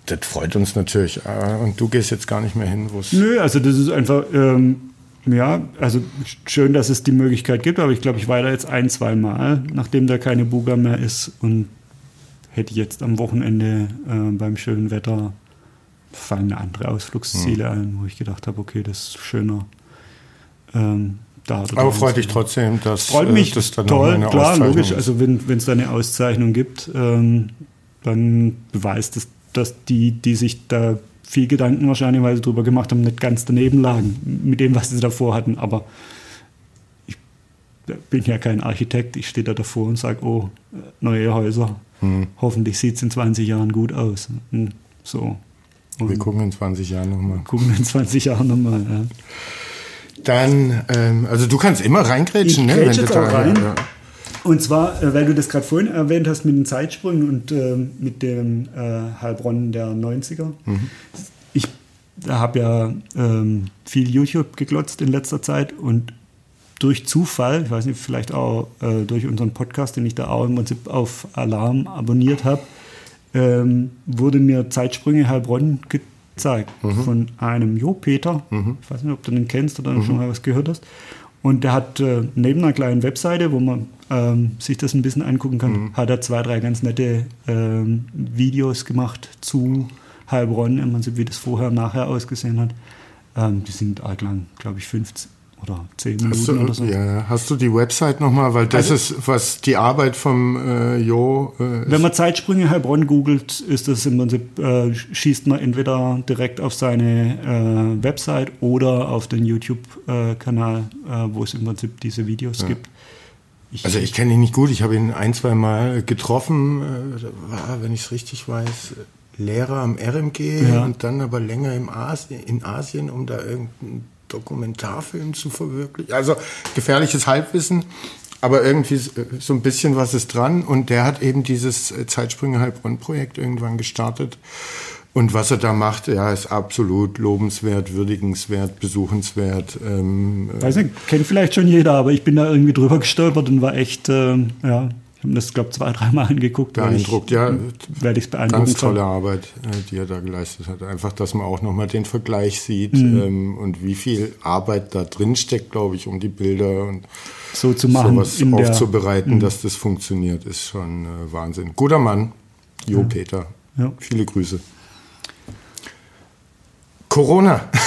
das freut uns natürlich. Äh, Und du gehst jetzt gar nicht mehr hin, wo es. Nö, also das ist einfach, ähm, ja, also schön, dass es die Möglichkeit gibt, aber ich glaube, ich war da jetzt ein, zwei Mal, nachdem da keine Buga mehr ist und hätte jetzt am Wochenende äh, beim schönen Wetter fallen andere Ausflugsziele mhm. ein, wo ich gedacht habe, okay, das ist schöner. Ähm, da Aber freut dich trotzdem, dass freut äh, mich das dann toll, eine klar, logisch. Ist. Also wenn es da eine Auszeichnung gibt, ähm, dann beweist es, dass die, die sich da viel Gedanken wahrscheinlich, weil sie drüber gemacht haben, nicht ganz daneben lagen mit dem, was sie davor hatten. Aber ich bin ja kein Architekt, ich stehe da davor und sage, oh, neue Häuser. Hm. Hoffentlich sieht es in 20 Jahren gut aus. Und so. Und Wir gucken in 20 Jahren nochmal. Gucken in 20 Jahren nochmal, ja. Dann, ähm, also du kannst immer reingrätschen, ne? Wenn du da, rein. Ja. Und zwar, äh, weil du das gerade vorhin erwähnt hast mit den Zeitsprüngen und äh, mit dem äh, Heilbronn der 90er. Mhm. Ich habe ja ähm, viel YouTube geglotzt in letzter Zeit und durch Zufall, ich weiß nicht, vielleicht auch äh, durch unseren Podcast, den ich da auch im Prinzip auf Alarm abonniert habe, ähm, wurde mir Zeitsprünge Heilbronn gezeigt mhm. von einem Jo Peter. Mhm. Ich weiß nicht, ob du den kennst oder mhm. schon mal was gehört hast. Und der hat äh, neben einer kleinen Webseite, wo man ähm, sich das ein bisschen angucken kann, mhm. hat er zwei, drei ganz nette ähm, Videos gemacht zu Heilbronn, im Prinzip, wie das vorher und nachher ausgesehen hat. Ähm, die sind arg lang, glaube ich, 15 oder 10 Minuten du, oder so. Ja, hast du die Website nochmal? Weil das also, ist, was die Arbeit vom äh, Jo. Äh, wenn man Zeitsprünge Heilbronn googelt, ist das im Prinzip, äh, schießt man entweder direkt auf seine äh, Website oder auf den YouTube-Kanal, äh, wo es im Prinzip diese Videos ja. gibt. Ich, also ich kenne ihn nicht gut, ich habe ihn ein, zwei Mal getroffen, äh, war, wenn ich es richtig weiß, Lehrer am RMG ja. und dann aber länger im Asien, in Asien, um da irgendeinen Dokumentarfilm zu verwirklichen. Also gefährliches Halbwissen, aber irgendwie so ein bisschen was ist dran. Und der hat eben dieses Zeitsprünge Heilbronn-Projekt irgendwann gestartet. Und was er da macht, ja, ist absolut lobenswert, würdigenswert, besuchenswert. Ähm, Weiß nicht, kennt vielleicht schon jeder, aber ich bin da irgendwie drüber gestolpert und war echt, äh, ja, ich habe das, glaube ich, zwei, dreimal <laughs> angeguckt. Beeindruckt, ja. Werde ich beeindrucken. Ganz tolle Arbeit, äh, die er da geleistet hat. Einfach, dass man auch nochmal den Vergleich sieht mhm. ähm, und wie viel Arbeit da drin steckt, glaube ich, um die Bilder und so zu machen, sowas aufzubereiten, mhm. dass das funktioniert, ist schon äh, Wahnsinn. Guter Mann, Jo ja. Peter. Ja. Viele Grüße. Corona. <laughs>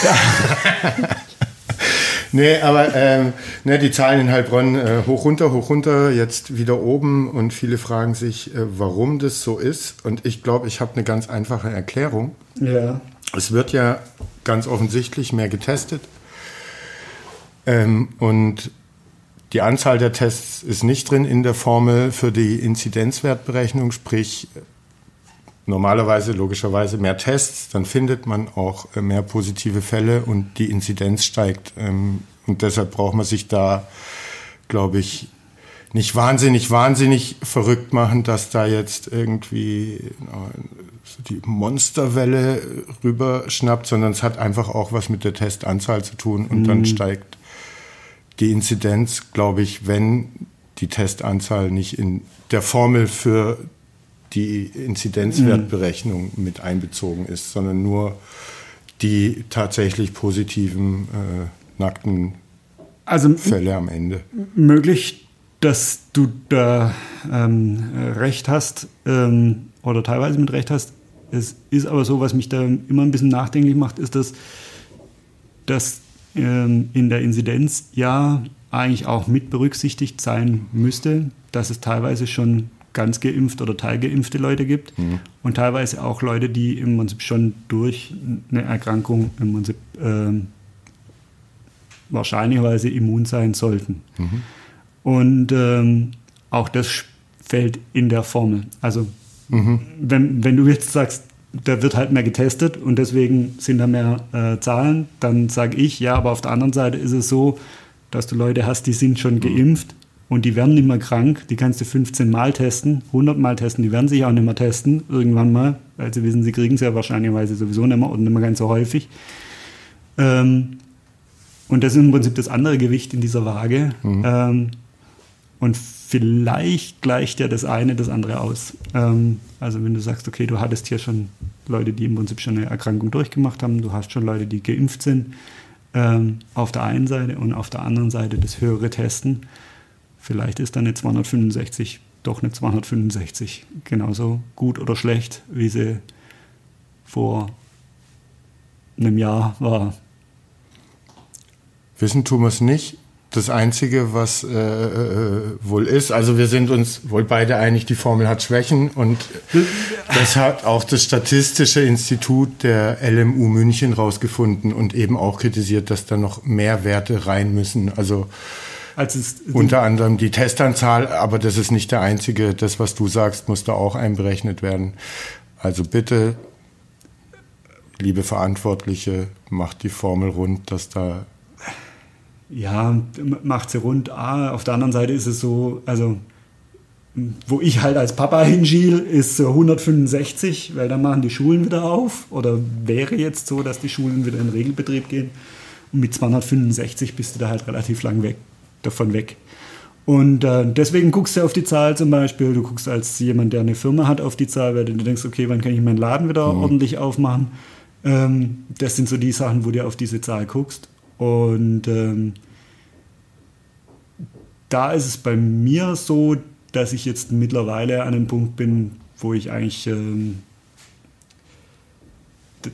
Nee, aber ähm, ne, die Zahlen in Heilbronn äh, hoch runter, hoch runter, jetzt wieder oben und viele fragen sich, äh, warum das so ist. Und ich glaube, ich habe eine ganz einfache Erklärung. Ja. Es wird ja ganz offensichtlich mehr getestet. Ähm, und die Anzahl der Tests ist nicht drin in der Formel für die Inzidenzwertberechnung, sprich normalerweise logischerweise mehr Tests, dann findet man auch äh, mehr positive Fälle und die Inzidenz steigt. Ähm, und deshalb braucht man sich da, glaube ich, nicht wahnsinnig, wahnsinnig verrückt machen, dass da jetzt irgendwie die Monsterwelle rüberschnappt, sondern es hat einfach auch was mit der Testanzahl zu tun und mhm. dann steigt die Inzidenz, glaube ich, wenn die Testanzahl nicht in der Formel für die Inzidenzwertberechnung mhm. mit einbezogen ist, sondern nur die tatsächlich positiven äh, nackten also, Fälle am Ende. Möglich, dass du da ähm, recht hast ähm, oder teilweise mit recht hast. Es ist aber so, was mich da immer ein bisschen nachdenklich macht, ist, dass, dass ähm, in der Inzidenz ja eigentlich auch mit berücksichtigt sein müsste, dass es teilweise schon ganz geimpft oder teilgeimpfte Leute gibt mhm. und teilweise auch Leute, die im Prinzip schon durch eine Erkrankung im Prinzip ähm, wahrscheinlicherweise immun sein sollten. Mhm. Und ähm, auch das fällt in der Formel. Also mhm. wenn, wenn du jetzt sagst, da wird halt mehr getestet und deswegen sind da mehr äh, Zahlen, dann sage ich, ja, aber auf der anderen Seite ist es so, dass du Leute hast, die sind schon mhm. geimpft und die werden nicht mehr krank, die kannst du 15 Mal testen, 100 Mal testen, die werden sich auch nicht mehr testen, irgendwann mal, weil sie wissen, sie kriegen es ja wahrscheinlicherweise sowieso nicht mehr und nicht mehr ganz so häufig. Ähm, und das ist im Prinzip das andere Gewicht in dieser Waage. Mhm. Ähm, und vielleicht gleicht ja das eine das andere aus. Ähm, also wenn du sagst, okay, du hattest hier schon Leute, die im Prinzip schon eine Erkrankung durchgemacht haben, du hast schon Leute, die geimpft sind, ähm, auf der einen Seite und auf der anderen Seite das höhere Testen. Vielleicht ist dann eine 265 doch eine 265 genauso gut oder schlecht, wie sie vor einem Jahr war. Wissen tun wir es nicht. Das Einzige, was äh, äh, wohl ist, also wir sind uns wohl beide einig, die Formel hat Schwächen und das hat auch das Statistische Institut der LMU München rausgefunden und eben auch kritisiert, dass da noch mehr Werte rein müssen. Also also Unter anderem die Testanzahl, aber das ist nicht der einzige. Das, was du sagst, muss da auch einberechnet werden. Also bitte, liebe Verantwortliche, macht die Formel rund, dass da. Ja, macht sie rund. Ah, auf der anderen Seite ist es so, also wo ich halt als Papa hinschiel, ist 165, weil dann machen die Schulen wieder auf. Oder wäre jetzt so, dass die Schulen wieder in Regelbetrieb gehen. Und mit 265 bist du da halt relativ lang weg davon weg. Und äh, deswegen guckst du auf die Zahl zum Beispiel, du guckst als jemand, der eine Firma hat, auf die Zahl, weil du denkst, okay, wann kann ich meinen Laden wieder mhm. ordentlich aufmachen? Ähm, das sind so die Sachen, wo du auf diese Zahl guckst. Und ähm, da ist es bei mir so, dass ich jetzt mittlerweile an einem Punkt bin, wo ich eigentlich ähm,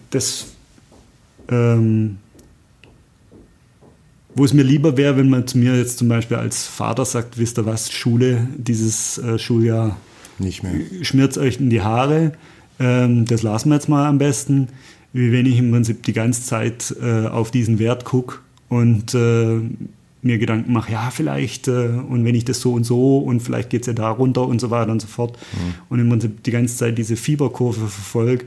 das ähm, wo es mir lieber wäre, wenn man zu mir jetzt zum Beispiel als Vater sagt, wisst ihr was, Schule, dieses äh, Schuljahr nicht mehr. Schmiert euch in die Haare. Ähm, das lassen wir jetzt mal am besten. Wie wenn ich im Prinzip die ganze Zeit äh, auf diesen Wert gucke und äh, mir Gedanken mache, ja, vielleicht, äh, und wenn ich das so und so und vielleicht geht es ja da runter und so weiter und so fort. Mhm. Und im Prinzip die ganze Zeit diese Fieberkurve verfolge.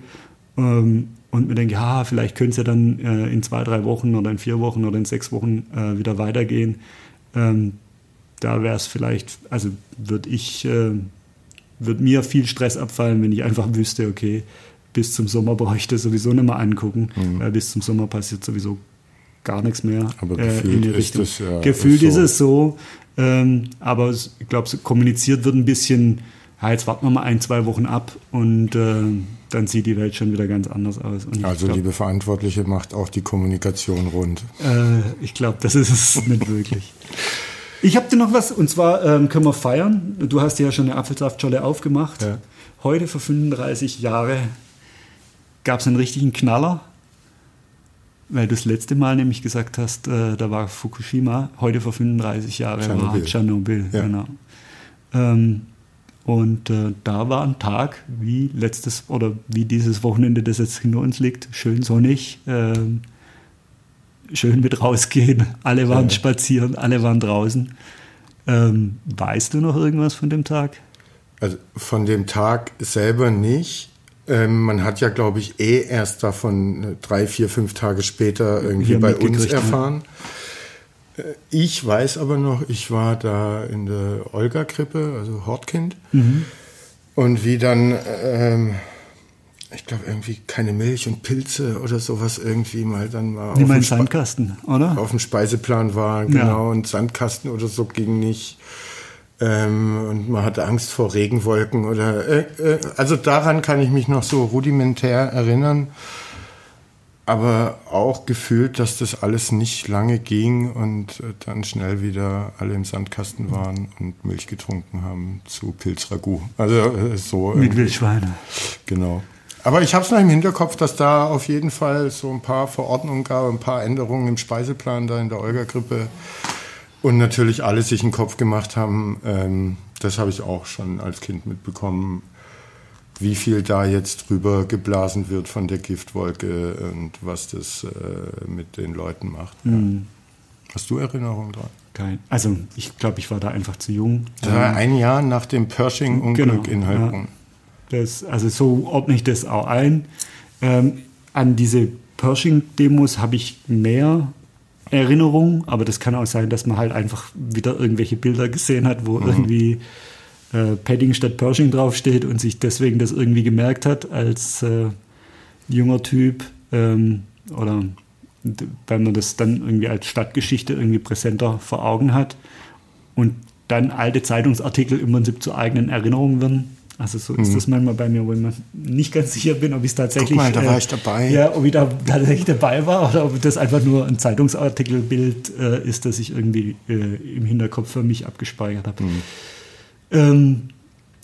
Ähm, und mir denke, ja, vielleicht könnte es ja dann äh, in zwei, drei Wochen oder in vier Wochen oder in sechs Wochen äh, wieder weitergehen. Ähm, da wäre es vielleicht, also würde ich, äh, würde mir viel Stress abfallen, wenn ich einfach wüsste, okay, bis zum Sommer brauche ich das sowieso nicht mehr angucken, mhm. weil bis zum Sommer passiert sowieso gar nichts mehr. Aber äh, gefühlt ist das ja, Gefühlt ist, so. ist es so, ähm, aber ich glaube, kommuniziert wird ein bisschen, ja, jetzt warten wir mal ein, zwei Wochen ab und äh, dann sieht die Welt schon wieder ganz anders aus. also glaub, liebe Verantwortliche, macht auch die Kommunikation rund. Äh, ich glaube, das ist es <laughs> nicht wirklich. Ich habe dir noch was, und zwar ähm, können wir feiern. Du hast ja schon eine Apfelsaftscholle aufgemacht. Ja. Heute vor 35 Jahren gab es einen richtigen Knaller, weil du das letzte Mal nämlich gesagt hast, äh, da war Fukushima. Heute vor 35 Jahren war Tschernobyl. Ja. Genau. Ähm, und äh, da war ein Tag wie letztes oder wie dieses Wochenende, das jetzt hinter uns liegt, schön sonnig, äh, schön mit rausgehen. <laughs> Alle waren ja. spazieren, alle waren draußen. Ähm, weißt du noch irgendwas von dem Tag? Also von dem Tag selber nicht. Ähm, man hat ja, glaube ich, eh erst davon äh, drei, vier, fünf Tage später irgendwie bei uns erfahren. Ja. Äh, ich weiß aber noch, ich war da in der Olga-Krippe, also Hortkind. Mhm. Und wie dann, ähm, ich glaube, irgendwie keine Milch und Pilze oder sowas irgendwie mal dann mal. Wie mein Sandkasten, oder? Auf dem Speiseplan war, genau. Ja. Und Sandkasten oder so ging nicht. Ähm, und man hatte Angst vor Regenwolken oder. Äh, äh, also daran kann ich mich noch so rudimentär erinnern aber auch gefühlt, dass das alles nicht lange ging und äh, dann schnell wieder alle im Sandkasten waren und Milch getrunken haben zu Pilzragout. Also äh, so. Mit Wildschweine. Genau. Aber ich habe es noch im Hinterkopf, dass da auf jeden Fall so ein paar Verordnungen gab, ein paar Änderungen im Speiseplan da in der Olga-Grippe und natürlich alle sich einen Kopf gemacht haben. Ähm, das habe ich auch schon als Kind mitbekommen wie viel da jetzt drüber geblasen wird von der Giftwolke und was das äh, mit den Leuten macht. Mhm. Hast du Erinnerungen dran? Kein. Also ich glaube, ich war da einfach zu jung. Das war ähm, ein Jahr nach dem Pershing-Unglück genau, in Heilbronn. Ja, das, also so ordne ich das auch ein. Ähm, an diese Pershing-Demos habe ich mehr Erinnerungen, aber das kann auch sein, dass man halt einfach wieder irgendwelche Bilder gesehen hat, wo mhm. irgendwie äh, Padding statt Pershing draufsteht und sich deswegen das irgendwie gemerkt hat als äh, junger Typ ähm, oder weil man das dann irgendwie als Stadtgeschichte irgendwie präsenter vor Augen hat und dann alte Zeitungsartikel im Prinzip zu eigenen Erinnerungen werden. Also so ist das manchmal bei mir, wo ich mir nicht ganz sicher bin, ob ich es tatsächlich. Guck mal, da war ich dabei. Ja, ob ich da tatsächlich dabei war oder ob das einfach nur ein Zeitungsartikelbild äh, ist, das ich irgendwie äh, im Hinterkopf für mich abgespeichert habe. Ähm,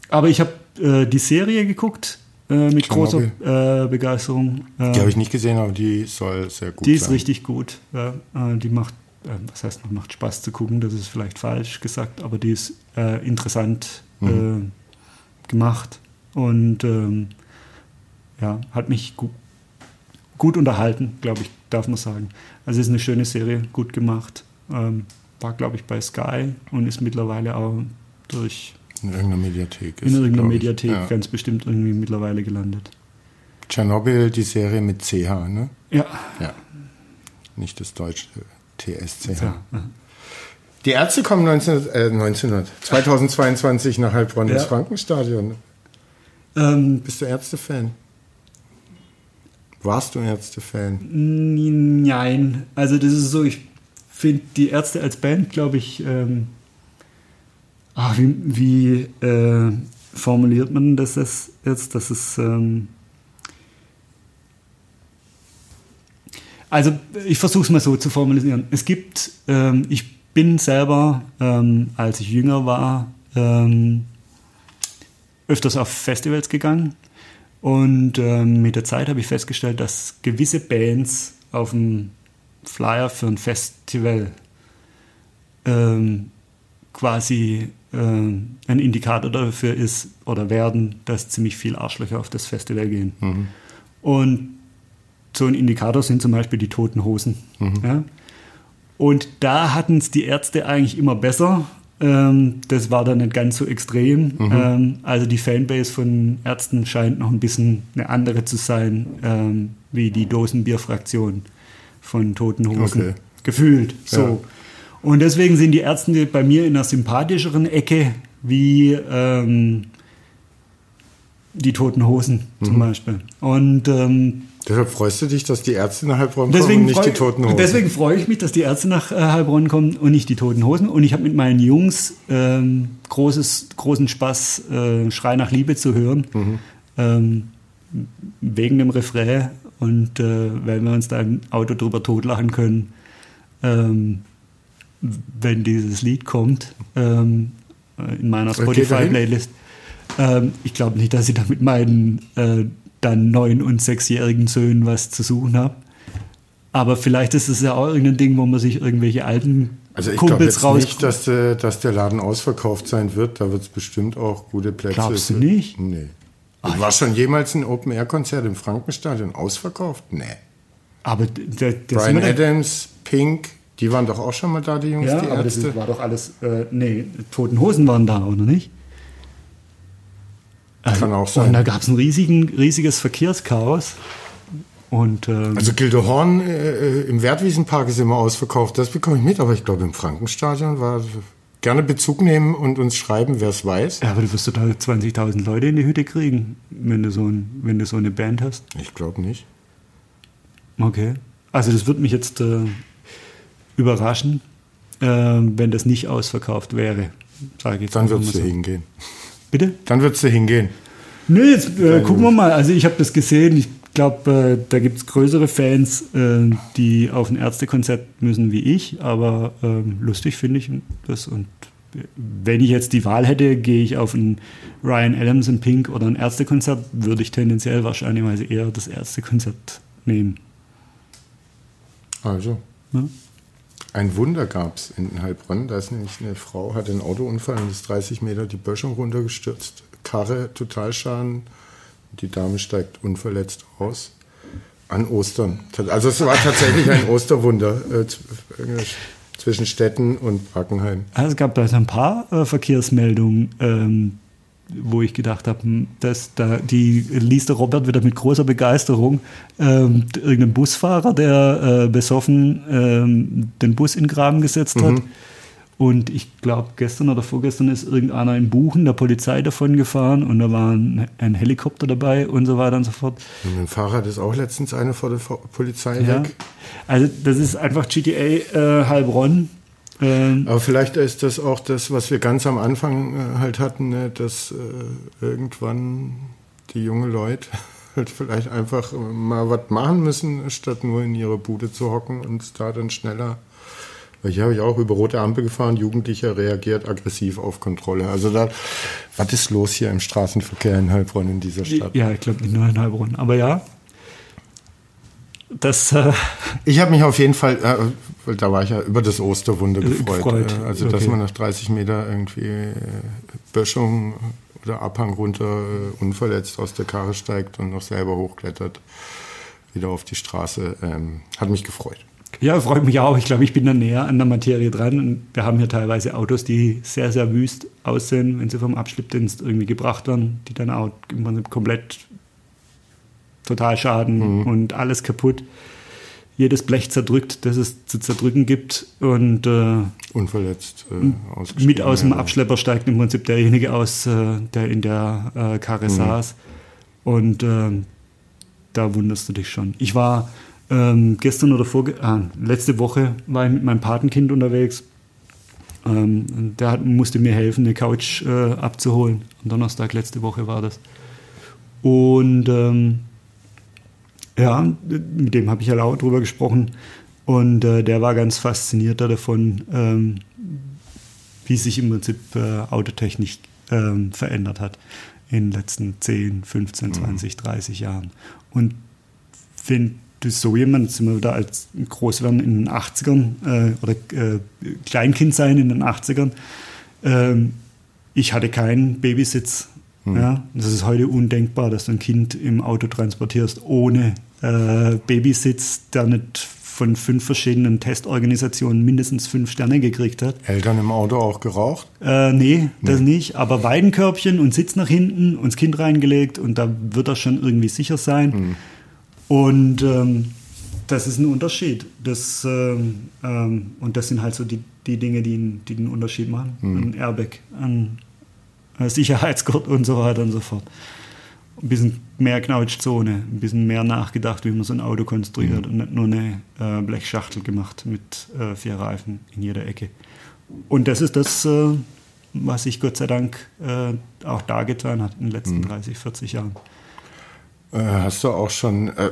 aber ich habe äh, die Serie geguckt äh, mit Tschernobyl. großer äh, Begeisterung. Äh, Die habe ich nicht gesehen, aber die soll sehr gut die ist sein. richtig gut. Äh, die macht, äh, was heißt noch, macht Spaß zu gucken, das ist vielleicht falsch gesagt, aber die ist äh, interessant Mhm. äh, gemacht und ähm, ja, hat mich gu gut unterhalten, glaube ich, darf man sagen. Also es ist eine schöne Serie, gut gemacht. Ähm, war, glaube ich, bei Sky und ist mittlerweile auch durch In irgendeiner Mediathek. in irgendeiner. Mediathek Ja. ganz bestimmt irgendwie mittlerweile gelandet. Tschernobyl, die Serie mit CH, ne? Ja, Ja. Nicht das deutsche TSCH. ja. Die Ärzte kommen 19, äh, 1900, 2022 nach Heilbronn ins Ja. Frankenstadion. Ähm, Bist du Ärzte-Fan? Warst du Ärzte-Fan? Nein, also das ist so, ich finde die Ärzte als Band, glaube ich, ähm, ah, wie, wie äh, formuliert man das jetzt, dass es, ähm, also ich versuche es mal so zu formulieren. Es gibt, ähm, ich bin selber, ähm, als ich jünger war, ähm, öfters auf Festivals gegangen und ähm, mit der Zeit habe ich festgestellt, dass gewisse Bands auf dem Flyer für ein Festival ähm, quasi ein Indikator dafür ist oder werden, dass ziemlich viel Arschlöcher auf das Festival gehen. Und so ein Indikator sind zum Beispiel die toten Hosen. Ja? Und da hatten es die Ärzte eigentlich immer besser. Ähm, das war dann nicht ganz so extrem. Ähm, also die Fanbase von Ärzten scheint noch ein bisschen eine andere zu sein, ähm, wie die Dosenbierfraktion von Toten Hosen. Okay. Gefühlt. So. Und deswegen sind die Ärzte bei mir in einer sympathischeren Ecke wie ähm, die Toten Hosen zum Beispiel. Und ähm, Deshalb freust du dich, dass die Ärzte nach Heilbronn kommen und nicht freu, die Toten Hosen. Deswegen freue ich mich, dass die Ärzte nach äh, Heilbronn kommen und nicht die Toten Hosen. Und ich habe mit meinen Jungs ähm, großes, großen Spaß, äh, Schrei nach Liebe zu hören. Mhm. Ähm, wegen dem Refrain und äh, weil wir uns da im Auto drüber totlachen können, ähm, wenn dieses Lied kommt ähm, äh, in meiner. Spotify-Playlist. Ähm, ich glaube nicht, dass ich da mit meinen äh, dann neun- und sechsjährigen Söhnen was zu suchen habe. Aber vielleicht ist es ja auch irgendein Ding, wo man sich irgendwelche alten also ich glaube Kumpels jetzt nicht, dass der, dass der Laden ausverkauft sein wird. Da wird es bestimmt auch gute Plätze. Glaubst du nicht? Nee. War schon jemals ein Open-Air-Konzert im Frankenstadion ausverkauft? Nee. aber der, der Brian Adams, Pink, die waren doch auch schon mal da, die Jungs, Ja, die aber das Ärzte. ist- war doch alles. Äh, nee, Toten Hosen waren da, oder nicht? Kann auch sein. Und da gab es ein riesigen, riesiges Verkehrschaos. Und ähm, Also Gildehorn äh, im Wertwiesenpark ist immer ausverkauft, das bekomme ich mit, aber ich glaube im Frankenstadion war gerne Bezug nehmen und uns schreiben, wer es weiß. ja, aber du wirst total 20.000 Leute in die Hütte kriegen, wenn du so, ein, wenn du so eine Band hast. Ich glaube nicht. Okay. Also das würde mich jetzt äh, überraschen, äh, wenn das nicht ausverkauft wäre. Sage ich jetzt Dann würdest du so. hingehen. Bitte? Dann würdest du hingehen. Nö, jetzt äh, gucken wir mal. Also ich habe das gesehen. Ich glaube, äh, da gibt es größere Fans, äh, die auf ein Ärztekonzert müssen wie ich. Aber ähm, lustig finde ich das. Und wenn ich jetzt die Wahl hätte, gehe ich auf ein Ryan Adams in Pink oder ein Ärztekonzert, würde ich tendenziell wahrscheinlich eher das Ärztekonzert nehmen. Also, Ja? Ein Wunder gab es in Heilbronn. Da ist nämlich eine Frau, hatte einen Autounfall und ist 30 Meter die Böschung runtergestürzt. Karre, Totalschaden. Die Dame steigt unverletzt aus. An Ostern. Also es war tatsächlich ein <laughs> Osterwunder äh, äh, zwischen Stetten und Brackenheim. Also es gab da ein paar äh, Verkehrsmeldungen, ähm, wo ich gedacht habe, hm, dass da die liest der Robert wieder mit großer Begeisterung ähm, irgendein Busfahrer, der äh, besoffen ähm, den Bus in den Graben gesetzt hat. Und ich glaube, gestern oder vorgestern ist irgendeiner in Buchen der Polizei davon gefahren und da war ein, ein Helikopter dabei und so weiter und so fort. Und mit dem Fahrrad ist auch letztens eine vor der Polizei Ja. weg. Also das ist einfach GTA äh, Heilbronn Ähm, Aber vielleicht ist das auch das, was wir ganz am Anfang äh, halt hatten, ne, dass äh, irgendwann die jungen Leute <laughs> halt vielleicht einfach mal was machen müssen, statt nur in ihre Bude zu hocken und da dann schneller. Weil hier habe ich auch über rote Ampel gefahren, Jugendlicher reagiert aggressiv auf Kontrolle. Also da, was ist los hier im Straßenverkehr in Heilbronn in dieser Stadt? Ja, ich glaube nicht nur in Heilbronn, aber ja. Das, äh ich habe mich auf jeden Fall, äh, da war ich ja über das Osterwunder gefreut. gefreut. Äh, also, okay. dass man nach 30 Meter irgendwie äh, Böschung oder Abhang runter äh, unverletzt aus der Karre steigt und noch selber hochklettert, wieder auf die Straße. Ähm, hat mich gefreut. Ja, freut mich auch. Ich glaube, ich bin da näher an der Materie dran. Und wir haben hier teilweise Autos, die sehr, sehr wüst aussehen, wenn sie vom Abschleppdienst irgendwie gebracht werden, die dann auch komplett total schaden mhm. und alles kaputt. Jedes Blech zerdrückt, das es zu zerdrücken gibt. Und äh, unverletzt äh, mit aus dem Abschlepper steigt im Prinzip derjenige aus, äh, der in der äh, Karre mhm. saß. Und äh, da wunderst du dich schon. Ich war ähm, gestern oder vorge ah, letzte Woche war ich mit meinem Patenkind unterwegs. Ähm, der hat, musste mir helfen, eine Couch äh, abzuholen. Am Donnerstag letzte Woche war das. Und ähm, ja, mit dem habe ich ja laut drüber gesprochen. Und äh, der war ganz fasziniert davon, ähm, wie sich im Prinzip äh, Autotechnik ähm, verändert hat in den letzten 10, 15, 20, 30 Jahren. Und finde du so jemand, sind wir wieder als groß werden in den 80ern äh, oder äh, Kleinkind sein in den 80ern. Ähm, ich hatte keinen Babysitz. Mhm. Ja? Das ist heute undenkbar, dass du ein Kind im Auto transportierst ohne äh, Babysitz, der nicht von fünf verschiedenen Testorganisationen mindestens fünf Sterne gekriegt hat. Eltern im Auto auch geraucht? Äh, nee, das nee. nicht. Aber Weidenkörbchen und Sitz nach hinten und das Kind reingelegt und da wird das schon irgendwie sicher sein. Mhm. Und ähm, das ist ein Unterschied. Das, ähm, ähm, und das sind halt so die, die Dinge, die, die den Unterschied machen. Mhm. Ein Airbag, ein Sicherheitsgurt und so weiter und so fort. Ein bisschen mehr Knautschzone, ein bisschen mehr nachgedacht, wie man so ein Auto konstruiert mhm. und nicht nur eine äh, Blechschachtel gemacht mit äh, vier Reifen in jeder Ecke. Und das ist das, äh, was sich Gott sei Dank äh, auch da getan hat in den letzten mhm. 30, 40 Jahren. Äh, hast du auch schon, äh,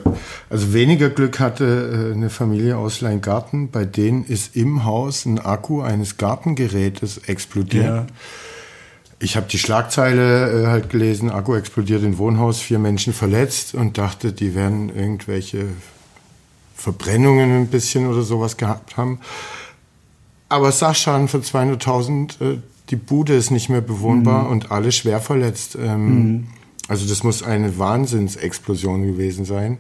also weniger Glück hatte eine Familie aus Leingarten, bei denen ist im Haus ein Akku eines Gartengerätes explodiert. Ja. Ich habe die Schlagzeile halt gelesen, Akku explodiert in Wohnhaus, vier Menschen verletzt und dachte, die werden irgendwelche Verbrennungen ein bisschen oder sowas gehabt haben. Aber Sachschaden von 200.000, die Bude ist nicht mehr bewohnbar mhm. und alle schwer verletzt. Ähm, mhm. Also das muss eine Wahnsinnsexplosion gewesen sein.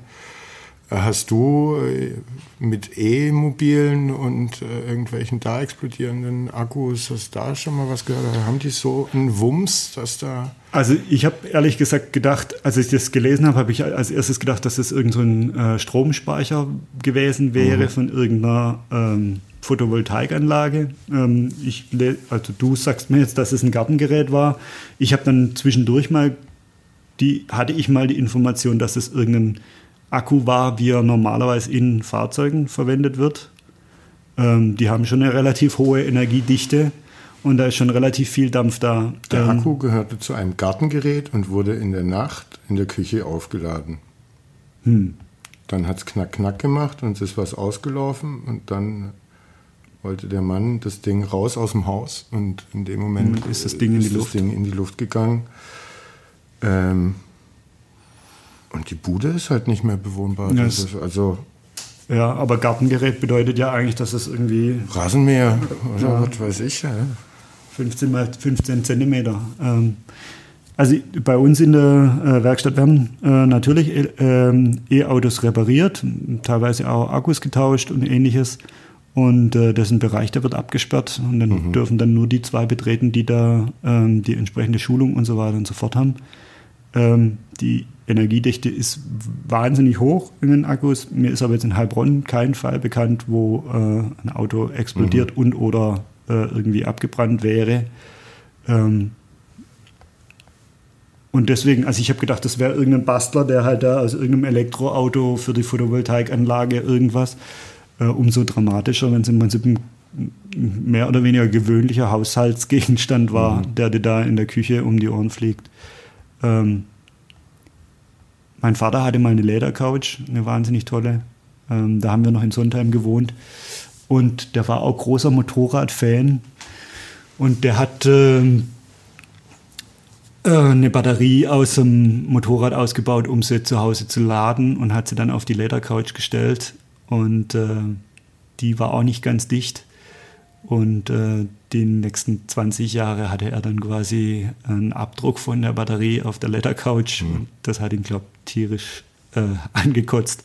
Hast du äh, mit E-Mobilen und äh, irgendwelchen da explodierenden Akkus, hast du da schon mal was gehört? Haben die so einen Wumms, dass da... Also ich habe ehrlich gesagt gedacht, als ich das gelesen habe, habe ich als erstes gedacht, dass es irgend so ein äh, Stromspeicher gewesen wäre mhm. von irgendeiner ähm, Photovoltaikanlage. Ähm, ich, also du sagst mir jetzt, dass es ein Gartengerät war. Ich habe dann zwischendurch mal die hatte ich mal die Information, dass es irgendein Akku war, wie er normalerweise in Fahrzeugen verwendet wird. Ähm, die haben schon eine relativ hohe Energiedichte und da ist schon relativ viel Dampf da. Der ähm, Akku gehörte zu einem Gartengerät und wurde in der Nacht in der Küche aufgeladen. Hm. Dann hat es knack, knack gemacht und es ist was ausgelaufen und dann wollte der Mann das Ding raus aus dem Haus und in dem Moment ist das Ding in die, Luft. Ding in die Luft gegangen. Ähm, und die Bude ist halt nicht mehr bewohnbar. Ja, ist, also ja, aber Gartengerät bedeutet ja eigentlich, dass es irgendwie. Rasenmäher oder ja, was weiß ich. Ja. 15 mal 15 Zentimeter. Ähm, also bei uns in der äh, Werkstatt werden äh, natürlich äh, E-Autos repariert, teilweise auch Akkus getauscht und ähnliches. Und äh, das ist ein Bereich, der wird abgesperrt und dann mhm. dürfen dann nur die zwei betreten, die da ähm, die entsprechende Schulung und so weiter und so fort haben. Ähm, die Energiedichte ist wahnsinnig hoch in den Akkus. Mir ist aber jetzt in Heilbronn kein Fall bekannt, wo äh, ein Auto explodiert mhm. und oder äh, irgendwie abgebrannt wäre. Ähm, und deswegen, also ich habe gedacht, das wäre irgendein Bastler, der halt da aus irgendeinem Elektroauto für die Photovoltaikanlage irgendwas. Äh, umso dramatischer, wenn es im Prinzip ein mehr oder weniger gewöhnlicher Haushaltsgegenstand war, mhm. der dir da in der Küche um die Ohren fliegt. Ähm, mein Vater hatte mal eine Ledercouch, eine wahnsinnig tolle. Ähm, da haben wir noch in Sondheim gewohnt. Und der war auch großer Motorradfan. Und der hat ähm, äh, eine Batterie aus dem Motorrad ausgebaut, um sie zu Hause zu laden und hat sie dann auf die Ledercouch gestellt. Und äh, die war auch nicht ganz dicht. Und äh, die nächsten 20 Jahre hatte er dann quasi einen Abdruck von der Batterie auf der Ledercouch. Mhm. Das hat ihn, glaube ich, tierisch äh, angekotzt,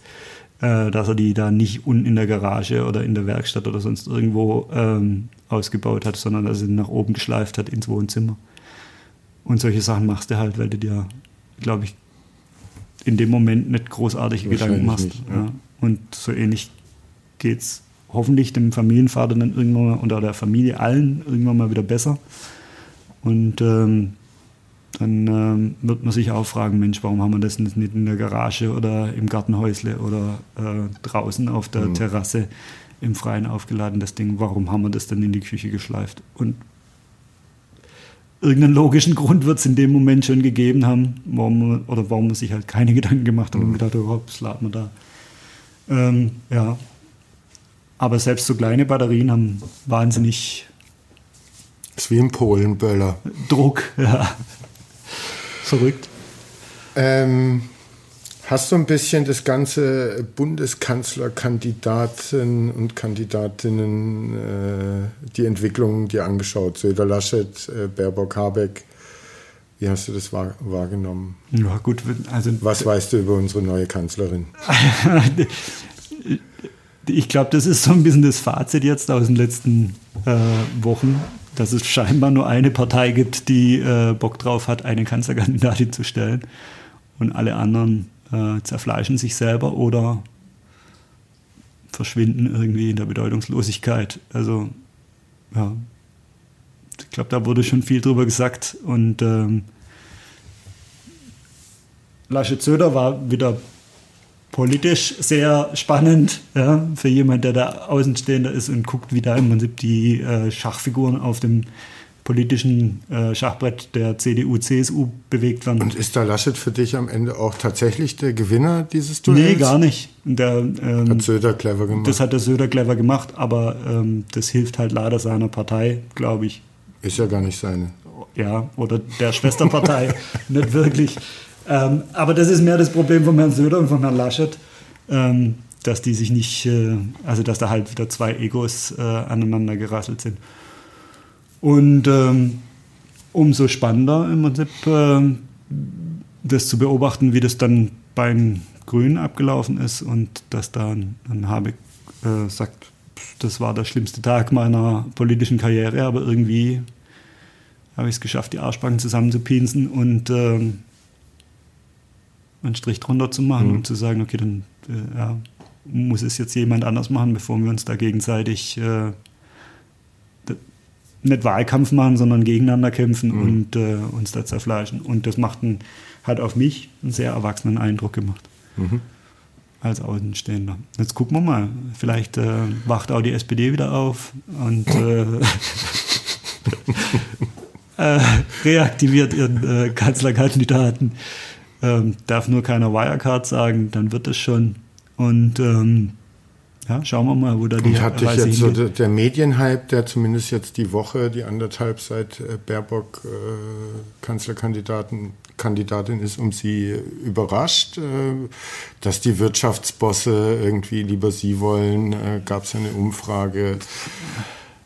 äh, dass er die da nicht unten in der Garage oder in der Werkstatt oder sonst irgendwo ähm, ausgebaut hat, sondern dass er sie nach oben geschleift hat ins Wohnzimmer. Und solche Sachen machst du halt, weil du dir, glaube ich, in dem Moment nicht großartige Gedanken machst. Nicht, ja. Ja. Und so ähnlich geht es hoffentlich dem Familienvater dann irgendwann mal, oder der Familie allen irgendwann mal wieder besser. Und ähm, dann ähm, wird man sich auch fragen, Mensch, warum haben wir das nicht in der Garage oder im Gartenhäusle oder äh, draußen auf der mhm. Terrasse im Freien aufgeladen, das Ding, warum haben wir das denn in die Küche geschleift? Und irgendeinen logischen Grund wird es in dem Moment schon gegeben haben, warum man, oder warum man sich halt keine <laughs> Gedanken gemacht hat mhm. und gedacht, oh, was laden wir da? Ähm, ja, aber selbst so kleine Batterien haben wahnsinnig. Das ist wie in Polen, Böller. Druck, ja. Verrückt. Ähm, hast du ein bisschen das ganze Bundeskanzlerkandidaten und Kandidatinnen, äh, die Entwicklung dir angeschaut? Söder Laschet, äh, Baerbock Habeck. Wie hast du das wahr, wahrgenommen? Ja, gut. Also, Was weißt du über unsere neue Kanzlerin? <laughs> ich glaube, das ist so ein bisschen das Fazit jetzt aus den letzten äh, Wochen, dass es scheinbar nur eine Partei gibt, die äh, Bock drauf hat, eine Kanzlerkandidatin zu stellen. Und alle anderen äh, zerfleischen sich selber oder verschwinden irgendwie in der Bedeutungslosigkeit. Also, ja, ich glaube, da wurde schon viel drüber gesagt. Und ähm, Laschet Söder war wieder politisch sehr spannend ja, für jemand, der da Außenstehender ist und guckt, wie da im Prinzip die äh, Schachfiguren auf dem politischen äh, Schachbrett der CDU, CSU bewegt werden. Und ist da Laschet für dich am Ende auch tatsächlich der Gewinner dieses Duells? Nee, gar nicht. Der, ähm, hat Söder clever gemacht. Das hat der Söder clever gemacht, aber ähm, das hilft halt leider seiner Partei, glaube ich. Ist ja gar nicht seine. Ja, oder der Schwesterpartei, <laughs> nicht wirklich. Ähm, aber das ist mehr das Problem von Herrn Söder und von Herrn Laschet, ähm, dass die sich nicht, äh, also dass da halt wieder zwei Egos äh, aneinander gerasselt sind. Und ähm, umso spannender im Prinzip äh, das zu beobachten, wie das dann bei den Grünen abgelaufen ist und dass da ein Habeck äh, sagt, das war der schlimmste Tag meiner politischen Karriere, aber irgendwie habe ich es geschafft, die Arschbacken zusammenzupinsen und ähm, einen Strich drunter zu machen mhm. und zu sagen, okay, dann äh, ja, muss es jetzt jemand anders machen, bevor wir uns da gegenseitig äh, nicht Wahlkampf machen, sondern gegeneinander kämpfen mhm. und äh, uns da zerfleischen. Und das macht einen, hat auf mich einen sehr erwachsenen Eindruck gemacht. Mhm. Als Außenstehender. Jetzt gucken wir mal. Vielleicht äh, wacht auch die SPD wieder auf und äh, <laughs> <laughs> äh, reaktiviert ihren äh, Kanzlerkandidaten. Ähm, darf nur keiner Wirecard sagen, dann wird es schon. Und ähm, ja, schauen wir mal, wo da die Und hat dich jetzt so der, Medienhype, der zumindest jetzt die Woche, die anderthalb seit äh, Baerbock äh, Kanzlerkandidatin Kandidatin ist, um sie überrascht, äh, dass die Wirtschaftsbosse irgendwie lieber sie wollen. Äh, Gab es eine Umfrage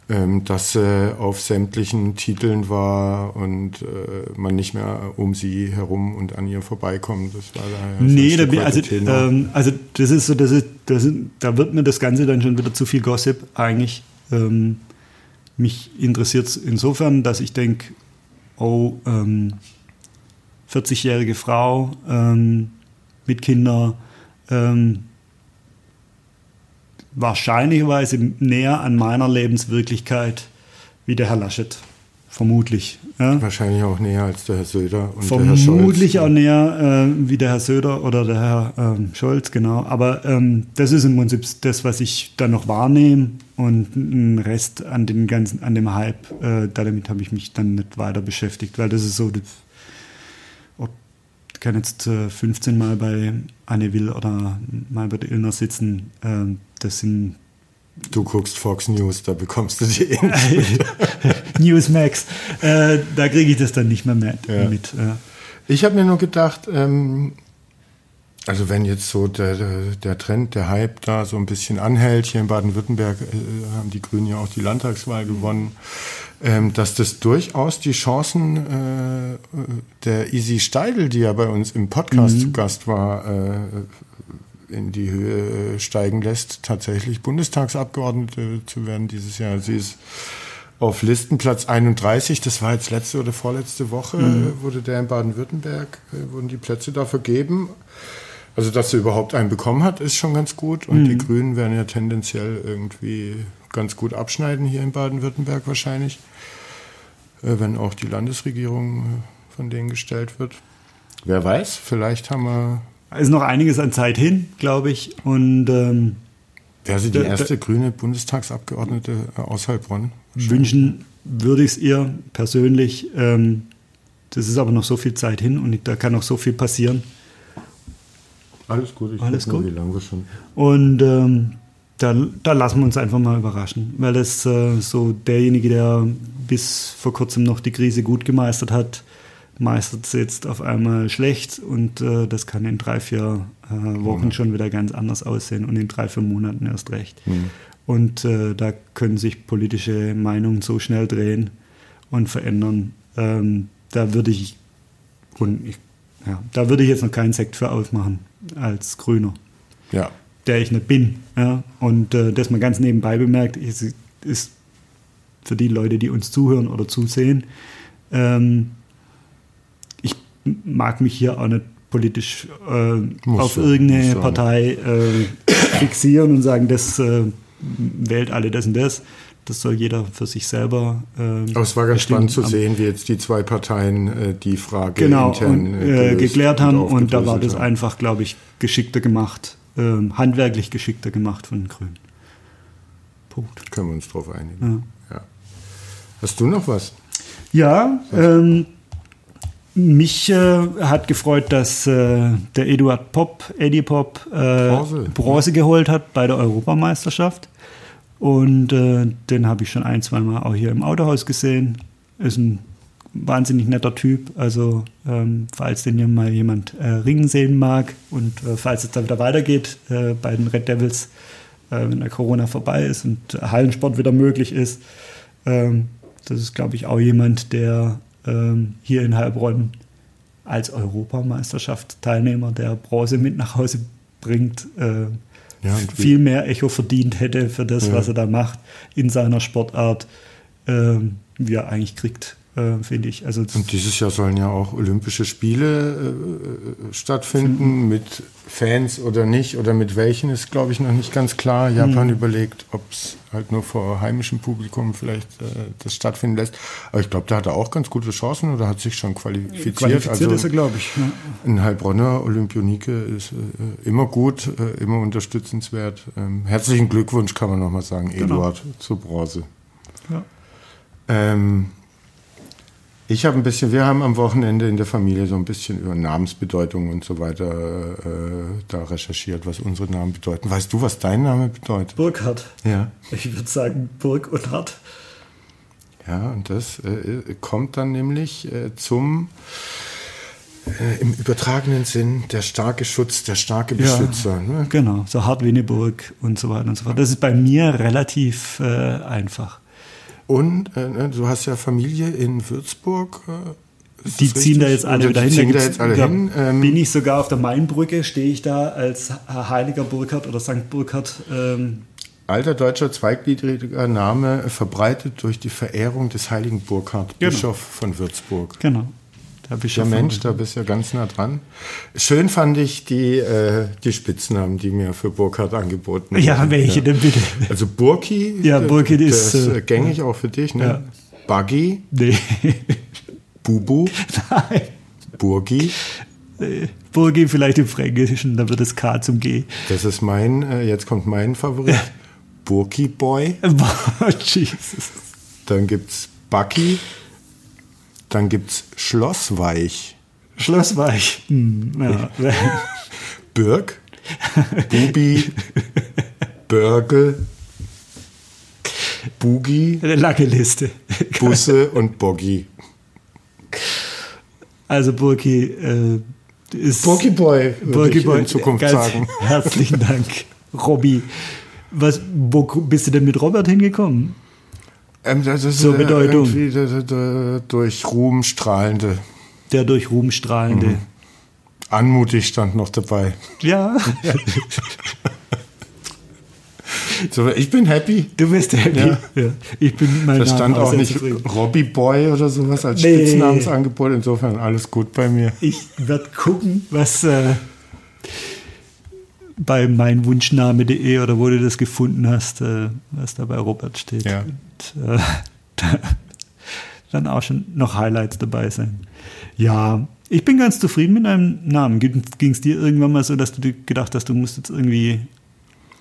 ähm, dass äh, auf sämtlichen Titeln war und äh, man nicht mehr um sie herum und an ihr vorbeikommt. Das war da ja Nee, da, also, ähm, also das ist so, das ist, das ist, da wird mir das Ganze dann schon wieder zu viel Gossip eigentlich. Ähm, mich interessiert es insofern, dass ich denke, oh, 40-jährige ähm, Frau ähm, mit Kindern, ähm, wahrscheinlicherweise näher an meiner Lebenswirklichkeit wie der Herr Laschet vermutlich. Ja. Wahrscheinlich auch näher als der Herr Söder und der Herr Scholz. Vermutlich auch näher äh, wie der Herr Söder oder der Herr ähm, Scholz, genau. Aber ähm, das ist im Prinzip das, was ich dann noch wahrnehme. Und den Rest an, den ganzen, an dem Hype, äh, damit habe ich mich dann nicht weiter beschäftigt, weil das ist so, ich kann jetzt äh, 15 Mal bei Anne Will oder mal bei der Illner sitzen. äh, das sind Du guckst Fox News, da bekommst du die <laughs> Info. <laughs> Newsmax. Äh, da kriege ich das dann nicht mehr mit. Ja. mit ja. Ich habe mir nur gedacht, ähm, also wenn jetzt so der, der, Trend, der Hype da so ein bisschen anhält, hier in Baden-Württemberg äh, haben die Grünen ja auch die Landtagswahl gewonnen, ähm, dass das durchaus die Chancen äh, der Easy Steidel, die ja bei uns im Podcast zu Gast war, äh, in die Höhe steigen lässt, tatsächlich Bundestagsabgeordnete zu werden dieses Jahr. Sie ist auf Listenplatz 31, das war jetzt letzte oder vorletzte Woche, äh, wurde der in Baden-Württemberg, äh, wurden die Plätze da vergeben. Also, dass sie überhaupt einen bekommen hat, ist schon ganz gut. Und die Grünen werden ja tendenziell irgendwie ganz gut abschneiden hier in Baden-Württemberg wahrscheinlich, äh, wenn auch die Landesregierung äh, von denen gestellt wird. Wer weiß, vielleicht haben wir ist noch einiges an Zeit hin, glaube ich. Und ähm, Wäre sie die Da- da- erste grüne Bundestagsabgeordnete äh, aus Heilbronn? wünschen würde ich es ihr persönlich. Ähm, das ist aber noch so viel Zeit hin und da kann noch so viel passieren. Alles gut, ich Alles guck nur, gut? wie lange wir schon. Und ähm, da, da lassen wir uns einfach mal überraschen, weil das äh, so derjenige, der bis vor kurzem noch die Krise gut gemeistert hat, meistert es jetzt auf einmal schlecht und äh, das kann in drei, vier äh, Wochen schon wieder ganz anders aussehen und in drei, vier Monaten erst recht. Und äh, da können sich politische Meinungen so schnell drehen und verändern. Ähm, da würde ich, und ich, ja, da würde ich jetzt noch keinen Sekt für aufmachen als Grüner Ja, der ich nicht bin. Ja? Und äh, das mal ganz nebenbei bemerkt, ist, ist für die Leute, die uns zuhören oder zusehen, ähm, mag mich hier auch nicht politisch äh, auf ja, irgendeine ja Partei äh, fixieren und sagen, das äh, wählt alle das und das. Das soll jeder für sich selber. Äh, aber es war ganz bestimmen. spannend zu sehen, wie jetzt die zwei Parteien äh, die Frage genau, intern und, äh, äh, geklärt haben und da war das haben. einfach, glaube ich, geschickter gemacht, ähm, handwerklich geschickter gemacht von den Grünen. Punkt. Können wir uns drauf einigen. Ja. Hast du noch was? Ja, ähm, mich äh, hat gefreut, dass äh, der Eduard Pop, Eddie Pop, äh, Bronze. Bronze geholt hat bei der Europameisterschaft. Und äh, den habe ich schon ein, zwei Mal auch hier im Autohaus gesehen. Ist ein wahnsinnig netter Typ. Also, ähm, falls den hier mal jemand äh, ringen sehen mag und äh, falls es dann wieder weitergeht bei den Red Devils, wenn der Corona vorbei ist und Hallensport wieder möglich ist, ähm, das ist, glaube ich, auch jemand, der ähm, hier in Heilbronn als Europameisterschaftsteilnehmer, der Bronze mit nach Hause bringt, äh, Ja, viel mehr Echo verdient hätte für das, Ja. was er da macht in seiner Sportart, ähm, wie er eigentlich kriegt, äh, finde ich. Also Und dieses Jahr sollen ja auch Olympische Spiele äh, stattfinden, mit Fans oder nicht, oder mit welchen ist, glaube ich, noch nicht ganz klar. Japan überlegt, ob es halt nur vor heimischem Publikum vielleicht äh, das stattfinden lässt. Aber ich glaube, da hat er auch ganz gute Chancen oder hat sich schon qualifiziert. qualifiziert ist also er, glaube ich. Ja. ein Heilbronner Olympionike ist äh, immer gut, äh, immer unterstützenswert. Ähm, herzlichen Glückwunsch, kann man nochmal sagen, Eduard, zur Bronze. Ja. Ähm, ich habe ein bisschen, wir haben am Wochenende in der Familie so ein bisschen über Namensbedeutung und so weiter äh, da recherchiert, was unsere Namen bedeuten. Weißt du, was dein Name bedeutet? Burkhardt. Ja. Ich würde sagen Burg und Hart. Ja, und das äh, kommt dann nämlich äh, zum äh, im übertragenen Sinn der starke Schutz, der starke Beschützer. Ne? Genau, so hart wie eine Burg und so weiter und so fort. Das ist bei mir relativ äh, einfach. Und äh, ne, du hast ja Familie in Würzburg. Äh, Die ziehen da richtig? jetzt alle wieder hin. Ziehen da jetzt alle da hin. Ähm, bin ich sogar auf der Mainbrücke, stehe ich da als heiliger Burkhardt oder St. Burkhardt. Ähm, Alter deutscher zweigliedriger Name, verbreitet durch die Verehrung des heiligen Burkhard, Genau. Bischof von Würzburg. genau. Der Bischof Ja, Mensch, da bist du ja ganz nah dran. Schön fand ich die, äh, die Spitznamen, die mir für Burkhard angeboten Ja, wurden. welche denn bitte? Also Burki, Ja, der- Burki der ist, ist äh, äh, gängig auch für dich, ne? Buggy, Nee. Bubu, <laughs> Nein. Burgi. Äh, Burgi vielleicht im Fränkischen, da wird das K zum G. Das ist mein, äh, jetzt kommt mein Favorit. Burki Boy. <laughs> Jesus. Dann gibt's Bucky. Dann gibt's Schlossweich. Schlossweich. Hm, ja. Birk. Bubi. Börgel. Bugi. Eine lange Liste. Busse und Boggy. Also Burki äh, ist... Burki Boy, Burki Boy, in Zukunft sagen. <laughs> Herzlichen Dank, Robby. Was, wo bist du denn mit Robert hingekommen? Ähm, das ist Zur Bedeutung. irgendwie d- d- d- durch Ruhm strahlende. Der durch Ruhm strahlende. Mhm. Anmutig stand noch dabei. Ja, <laughs> So, ich bin happy. du bist happy. Ja. Ja. Ich bin mein Da stand auch nicht zufrieden. Robbie Boy oder sowas als Nee. Spitznamensangebot. Insofern alles gut bei mir. Ich werde gucken, was äh, bei meinwunschname.de oder wo du das gefunden hast, äh, was da bei Robert steht. Ja. Äh, da, <laughs> dann auch schon noch Highlights dabei sein. Ja, ich bin ganz zufrieden mit deinem Namen. Ging es dir irgendwann mal so, dass du dir gedacht hast, du musst jetzt irgendwie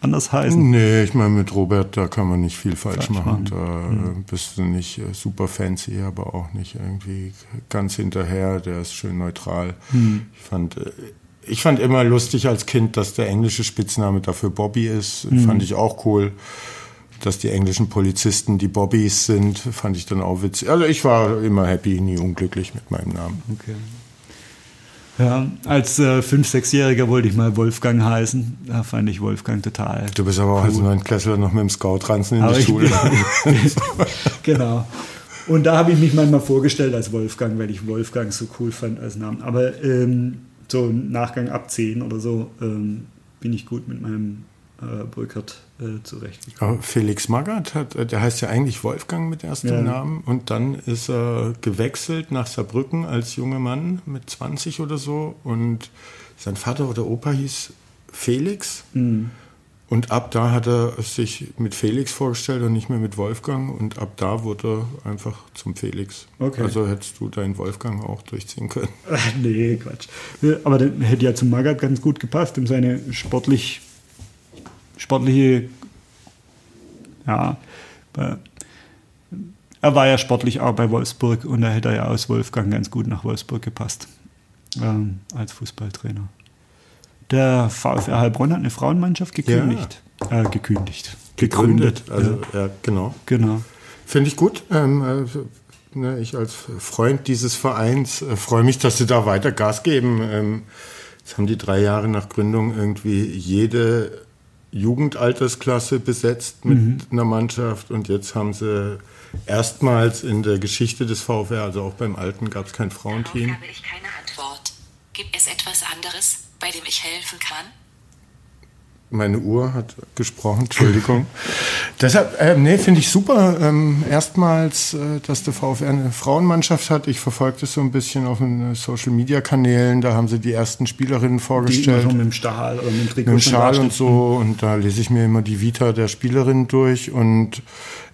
anders heißen? Nee, ich meine, mit Robert, da kann man nicht viel falsch, Falsch machen. machen. Da äh, bist du nicht äh, super fancy, aber auch nicht irgendwie ganz hinterher. Der ist schön neutral. Ich, fand, äh, ich fand immer lustig als Kind, dass der englische Spitzname dafür Bobby ist. Fand ich auch cool. Dass die englischen Polizisten die Bobbys sind, fand ich dann auch witzig. Also ich war immer happy, nie unglücklich mit meinem Namen. Okay. Ja, als äh, Fünf-, Sechsjähriger wollte ich mal Wolfgang heißen. Da fand ich Wolfgang total. Du bist aber auch als Neunklässler noch mit dem Scout-Ranzen in Aber die Schule. <laughs> genau. Und da habe ich mich manchmal vorgestellt als Wolfgang, weil ich Wolfgang so cool fand als Namen. Aber ähm, so im Nachgang ab 10 oder so ähm, bin ich gut mit meinem äh, Burkhardt äh, zurechtgekommen. Aber Felix Magath hat, äh, der heißt ja eigentlich Wolfgang mit erstem Ja. Namen und dann ist er gewechselt nach Saarbrücken als junger Mann mit 20 oder so und sein Vater oder Opa hieß Felix Mhm. und ab da hat er sich mit Felix vorgestellt und nicht mehr mit Wolfgang und ab da wurde er einfach zum Felix. Okay. Also hättest du deinen Wolfgang auch durchziehen können. Ach, <laughs> nee, Quatsch. Aber dann hätte ja zum Magath ganz gut gepasst, um seine sportlich, sportliche, ja, er war ja sportlich auch bei Wolfsburg und da hätte er ja aus Wolfgang ganz gut nach Wolfsburg gepasst, ähm, als Fußballtrainer. Der VfR Heilbronn hat eine Frauenmannschaft gekündigt. Äh, gekündigt. Gegründet. Ja, Also ja, genau. genau. Finde ich gut. Ähm, äh, ne, ich als Freund dieses Vereins äh, freue mich, dass sie da weiter Gas geben. Ähm, jetzt haben die drei Jahre nach Gründung irgendwie jede Jugendaltersklasse besetzt mit einer Mannschaft und jetzt haben sie erstmals in der Geschichte des VfR, also auch beim Alten, gab es kein Darauf Frauenteam. habe ich keine Antwort. Gibt es etwas anderes, bei dem ich helfen kann? Meine Uhr hat gesprochen, Entschuldigung. <laughs> Deshalb, äh, nee, finde ich super. Ähm, erstmals, äh, dass der VfR eine Frauenmannschaft hat. Ich verfolge das so ein bisschen auf den äh, Social-Media-Kanälen. Da haben sie die ersten Spielerinnen Die immer vorgestellt. schon mit dem Stahl oder mit dem Trikot mit dem Schal und so. Und da lese ich mir immer die Vita der Spielerinnen durch. Und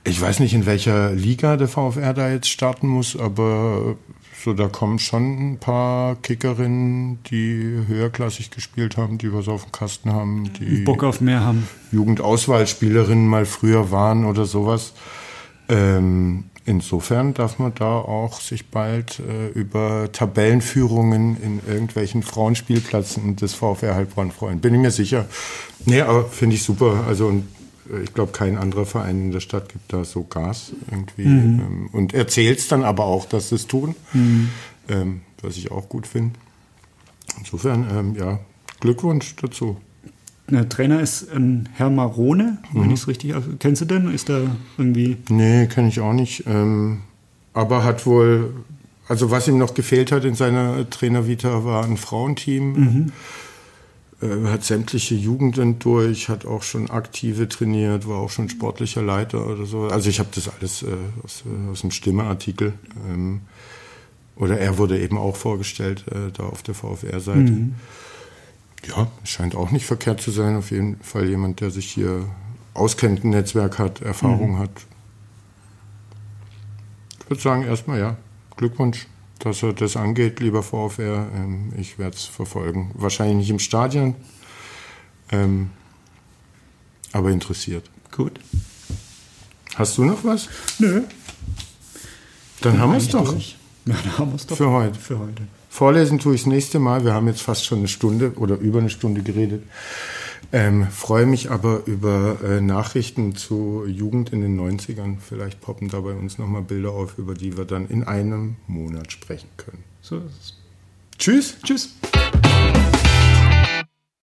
ich weiß nicht, in welcher Liga der VfR da jetzt starten muss, aber so, da kommen schon ein paar Kickerinnen, die höherklassig gespielt haben, die was auf dem Kasten haben, die Bock auf mehr haben. Jugendauswahlspielerinnen mal früher waren oder sowas. Ähm, insofern darf man da auch sich bald äh, über Tabellenführungen in irgendwelchen Frauenspielplätzen des VfR Heilbronn freuen. Bin ich mir sicher. Nee, aber finde ich super. Also und, ich glaube, kein anderer Verein in der Stadt gibt da so Gas irgendwie. Ähm, und erzählt es dann aber auch, dass sie es tun, ähm, was ich auch gut finde. Insofern, ähm, ja, Glückwunsch dazu. Der Trainer ist ein Herr Marone, Mhm. wenn ich es richtig Kennst du den? Ist der irgendwie. Nee, kenne ich auch nicht. Ähm, aber hat wohl, also was ihm noch gefehlt hat in seiner Trainervita, war ein Frauenteam. Äh, hat sämtliche Jugenden durch, hat auch schon aktive trainiert, war auch schon sportlicher Leiter oder so. Also ich habe das alles äh, aus, äh, aus dem Stimmeartikel. Ähm, oder er wurde eben auch vorgestellt äh, da auf der VfR-Seite. Ja, scheint auch nicht verkehrt zu sein. Auf jeden Fall jemand, der sich hier auskennt, ein Netzwerk hat, Erfahrung hat. würde sagen, erstmal ja, Glückwunsch, dass er das angeht, lieber VfR. Ähm, ich werde es verfolgen. Wahrscheinlich nicht im Stadion, ähm, aber interessiert. Gut. Hast du noch was? Nö. Dann haben wir es doch. Durch. Ja, <laughs> dann haben wir es doch. Für heute. Für heute. Vorlesen tue ich das nächste Mal. Wir haben jetzt fast schon eine Stunde oder über eine Stunde geredet. Ähm, freue mich aber über äh, Nachrichten zu Jugend in den 90ern. Vielleicht poppen da bei uns nochmal Bilder auf, über die wir dann in einem Monat sprechen können. So ist es. Tschüss. Tschüss.